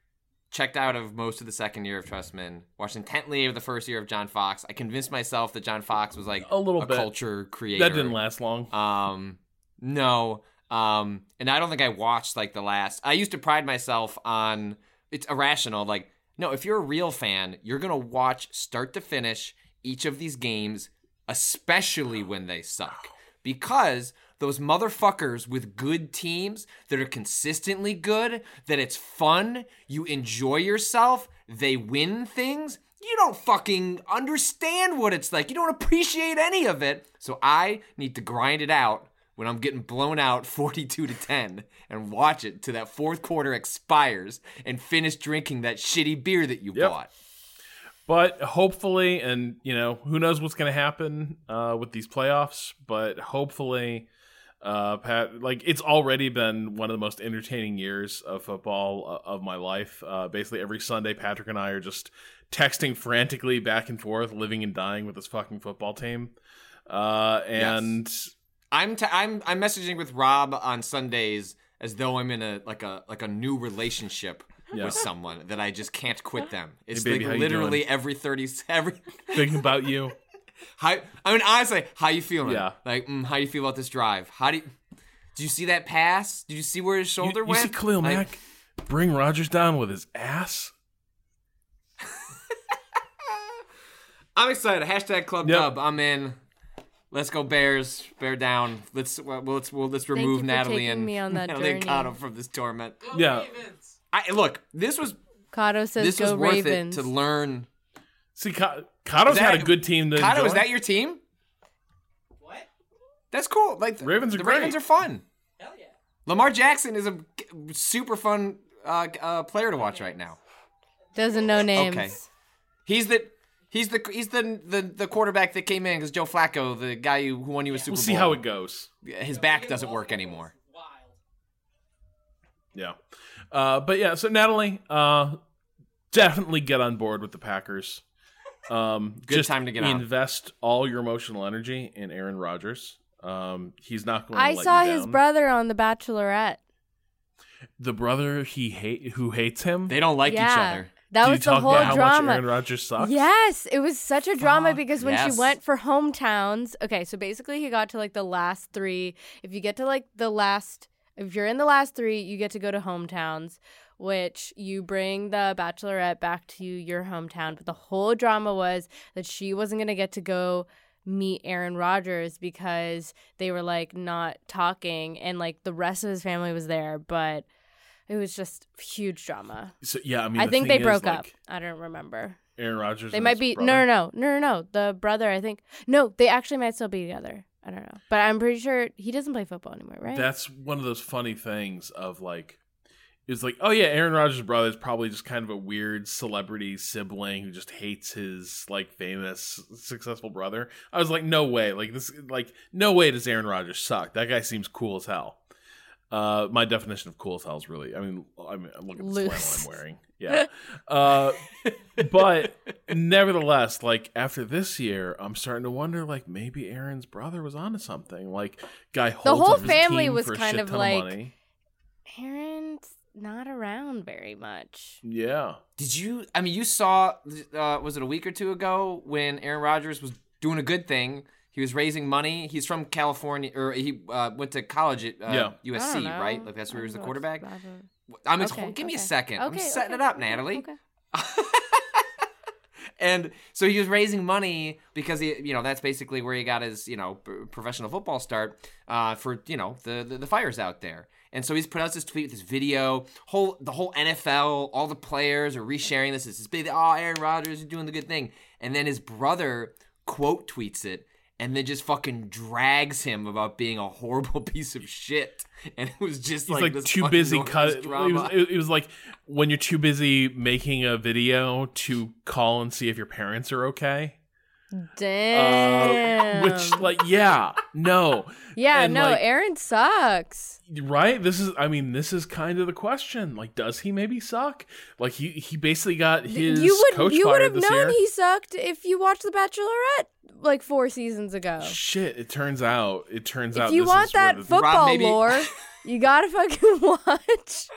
Checked out of most of the second year of Trestman. Watched intently of the first year of John Fox. I convinced myself that John Fox was like A little bit. culture creator. That didn't last long. Um, no. Um, and I don't think I watched like the last. I used to pride myself on it's irrational. Like No, if you're a real fan, you're gonna watch start to finish each of these games, especially when they suck. Because those motherfuckers with good teams that are consistently good, that it's fun, you enjoy yourself, they win things, you don't fucking understand what it's like. You don't appreciate any of it. So I need to grind it out when I'm getting blown out 42 to 10 and watch it to that fourth quarter expires and finish drinking that shitty beer that you Yep. bought. But hopefully, and you know, who knows what's going to happen uh, with these playoffs? But hopefully, uh, Pat, like it's already been one of the most entertaining years of football uh, of my life. Uh, basically, every Sunday, Patrick and I are just texting frantically back and forth, living and dying with this fucking football team. Uh, and I'm t- I'm I'm messaging with Rob on Sundays as though I'm in a like a like a new relationship Yeah. with someone that I just can't quit them. It's baby, like literally every 30 every thinking about you. How I mean honestly, how you feeling? Yeah. Like mm, how you feel about this drive? How do you Did you see that pass? Did you see where his shoulder You, you went? see Khalil Like, Mack bring Rodgers down with his ass? I'm excited. Hashtag Club Yep. Dub. I'm in. Let's go Bears. Bear down. Let's well, let's well, let's remove Natalie and me on that Natalie and journey. Kato from this torment. Go Yeah. Ravens. I look. This was Kato says this go was worth Ravens. it to learn. See, Ka- Kato's had a good team to Kato, enjoy. is that your team? What? That's cool. Like the Ravens are the great. Ravens are fun. Hell yeah. Lamar Jackson is a super fun uh, uh, player to watch right now. Doesn't know names. Okay. He's the he's the he's the the, the quarterback that came in because Joe Flacco, the guy who, who won you a Super Bowl. We'll Bowl. see how it goes. His back doesn't work anymore. Wild. Yeah. Uh, but yeah, so Natalie, uh, definitely get on board with the Packers. Um, Good just time to get on. invest all your emotional energy in Aaron Rodgers. Um, he's not going. to I let saw you his down. brother on The Bachelorette. The brother he hate who hates him. They don't like yeah. each other. That Did was you the whole about how drama. much Aaron Rodgers sucks? Yes, it was such a drama because when yes. she went for hometowns, okay, so basically he got to like the last three. If you get to like the last, if you're in the last three, you get to go to hometowns, which you bring the bachelorette back to your hometown. But the whole drama was that she wasn't going to get to go meet Aaron Rodgers because they were like not talking and like the rest of his family was there, but it was just huge drama. So yeah, I mean, I the think they is, broke up. I don't remember. Aaron Rodgers. They might be no, no, no, no, no. The brother, I think. No, they actually might still be together. I don't know, but I'm pretty sure he doesn't play football anymore, right? That's one of those funny things of like, it's like, oh yeah, Aaron Rodgers' brother is probably just kind of a weird celebrity sibling who just hates his like famous successful brother. I was like, no way, like this, like no way does Aaron Rodgers suck. That guy seems cool as hell. Uh, my definition of cool as hell is really, I mean, I mean, look at the flannel I'm wearing. Yeah. Uh, but nevertheless, like after this year, I'm starting to wonder, like maybe Aaron's brother was onto something. Like, guy holds whole up his family team was kind of like- money. Aaron's not around very much. yeah, Did you? I mean, you saw. Uh, was it a week or two ago when Aaron Rodgers was doing a good thing? He was raising money. He's from California, or he uh, went to college at uh, Yeah. USC, right? Like that's where he was the quarterback. I don't- I'm Okay, give me a okay. second. I'm setting okay, it up, Natalie. okay. and so he was raising money because he, you know, that's basically where he got his, you know, professional football start uh, for, you know, the, the the fires out there. And so he's put out this tweet with this video. Whole the whole NFL, all the players are resharing this. It's this big, oh, Aaron Rodgers is doing the good thing. And then his brother quote tweets it. And then just fucking drags him about being a horrible piece of shit, and it was just like, like, too busy cut. It was, it was like when you're too busy making a video to call and see if your parents are okay. Damn. Uh, which, like, yeah, no, yeah, and, no, like- Aaron sucks. right this is i mean this is kind of the question like does he maybe suck like he he basically got his you would coach you would have known year he sucked if you watched The Bachelorette like four seasons ago. shit it turns out it turns out If you want that football maybe- lore, you gotta fucking watch.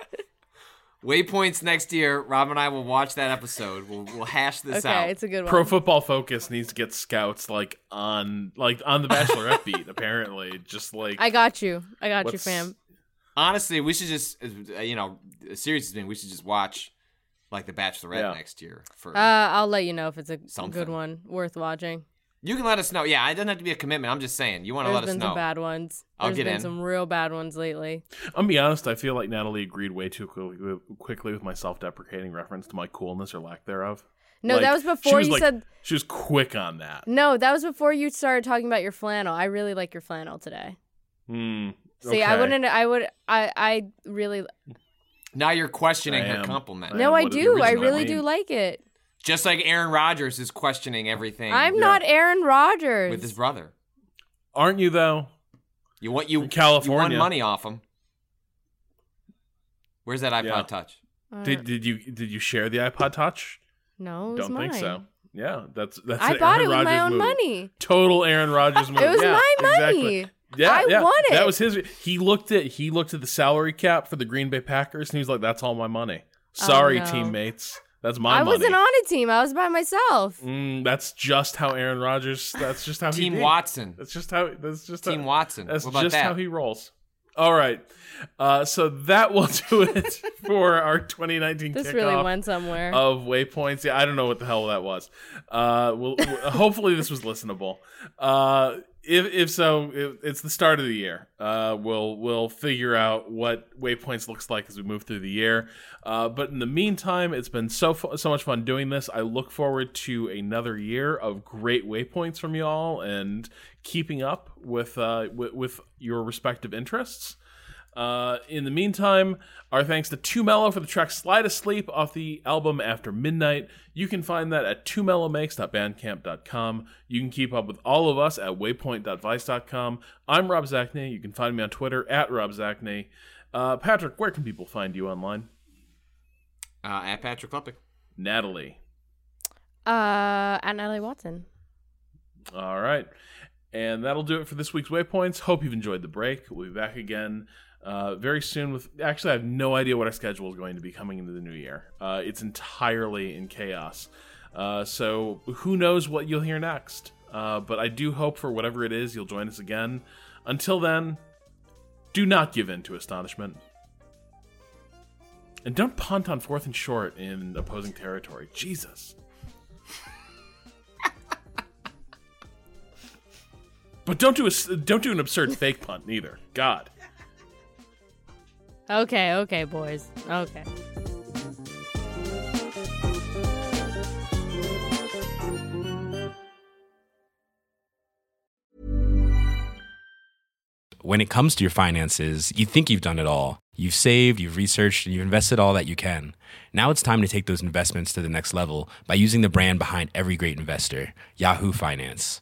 Waypoints next year. Rob and I will watch that episode. We'll we'll hash this okay, out. it's a good one. pro football focus needs to get scouts like on like on the bachelorette beat apparently just like I got you. I got you, fam. Honestly, we should just, uh, you know, a serious thing. We should just watch like The Bachelorette Yeah. next year. For Uh, I'll let you know if it's a Something. good one worth watching. You can let us know. Yeah, it doesn't have to be a commitment. I'm just saying. You want to let us know. been know. some bad ones. I'll There's get been in. some real bad ones lately. I'm gonna be honest. I feel like Natalie agreed way too quickly, quickly with my self-deprecating reference to my coolness or lack thereof. No, Like, that was she before you like- said. she was quick on that. No, that was before you started talking about your flannel. I really like your flannel today. Hmm. See, I okay. wouldn't. I would. I. I really. Now you're questioning I her am. compliment. I No. I What the do. I original really mean? do like it. Just like Aaron Rodgers is questioning everything I'm Yeah. not Aaron Rodgers. with his brother. Aren't you though? You want you In California. You won money off him. Where's that iPod Yeah. Touch? Uh, Did did you did you share the iPod Touch? no, it was Don't think mine. so. Yeah, that's that's. I an bought Aaron it with my Rodgers own move. money. Total Aaron Rodgers move. It was Yeah, my exactly. money. Yeah, I yeah. won it. That was his. He looked at he looked at the salary cap for the Green Bay Packers, and he was like, "That's all my money." Sorry, Oh, no. teammates. That's my I money. wasn't on a team. I was by myself. Mm, that's just how Aaron Rodgers. That's just how Team he. Watson. That's just how. That's just Team how, Watson. That's what about just that? how he rolls. All right, uh, so that will do it for our 2019 This kickoff really went somewhere. of waypoints. Yeah, I don't know what the hell that was. Uh, we'll, we'll- hopefully this was listenable. Uh, if if so, it, it's the start of the year. Uh, we'll we'll figure out what waypoints looks like as we move through the year. Uh, but in the meantime, it's been so fu- so much fun doing this. I look forward to another year of great waypoints from y'all and keeping up with uh, with, with your respective interests. Uh, in the meantime, our thanks to Two Mellow for the track Slide Asleep off the album After Midnight. You can find that at twomellowmakes.bandcamp.com. You can keep up with all of us at waypoint.vice.com. I'm Rob Zacny. You can find me on Twitter at Rob Zacny. Uh, Patrick, where can people find you online? Uh, at Patrick Klepek. Natalie. Uh, at Natalie Watson. All right. And that'll do it for this week's Waypoints. Hope you've enjoyed the break. We'll be back again uh, very soon with. Actually, I have no idea what our schedule is going to be coming into the new year. Uh, it's entirely in chaos. Uh, so who knows what you'll hear next? Uh, but I do hope for whatever it is, you'll join us again. Until then, do not give in to astonishment. And don't punt on fourth and short in opposing territory. Jesus. But don't do a don't do an absurd fake punt neither. God. Okay, okay, boys. Okay. When it comes to your finances, you think you've done it all. You've saved, you've researched, and you've invested all that you can. Now it's time to take those investments to the next level by using the brand behind every great investor, Yahoo Finance.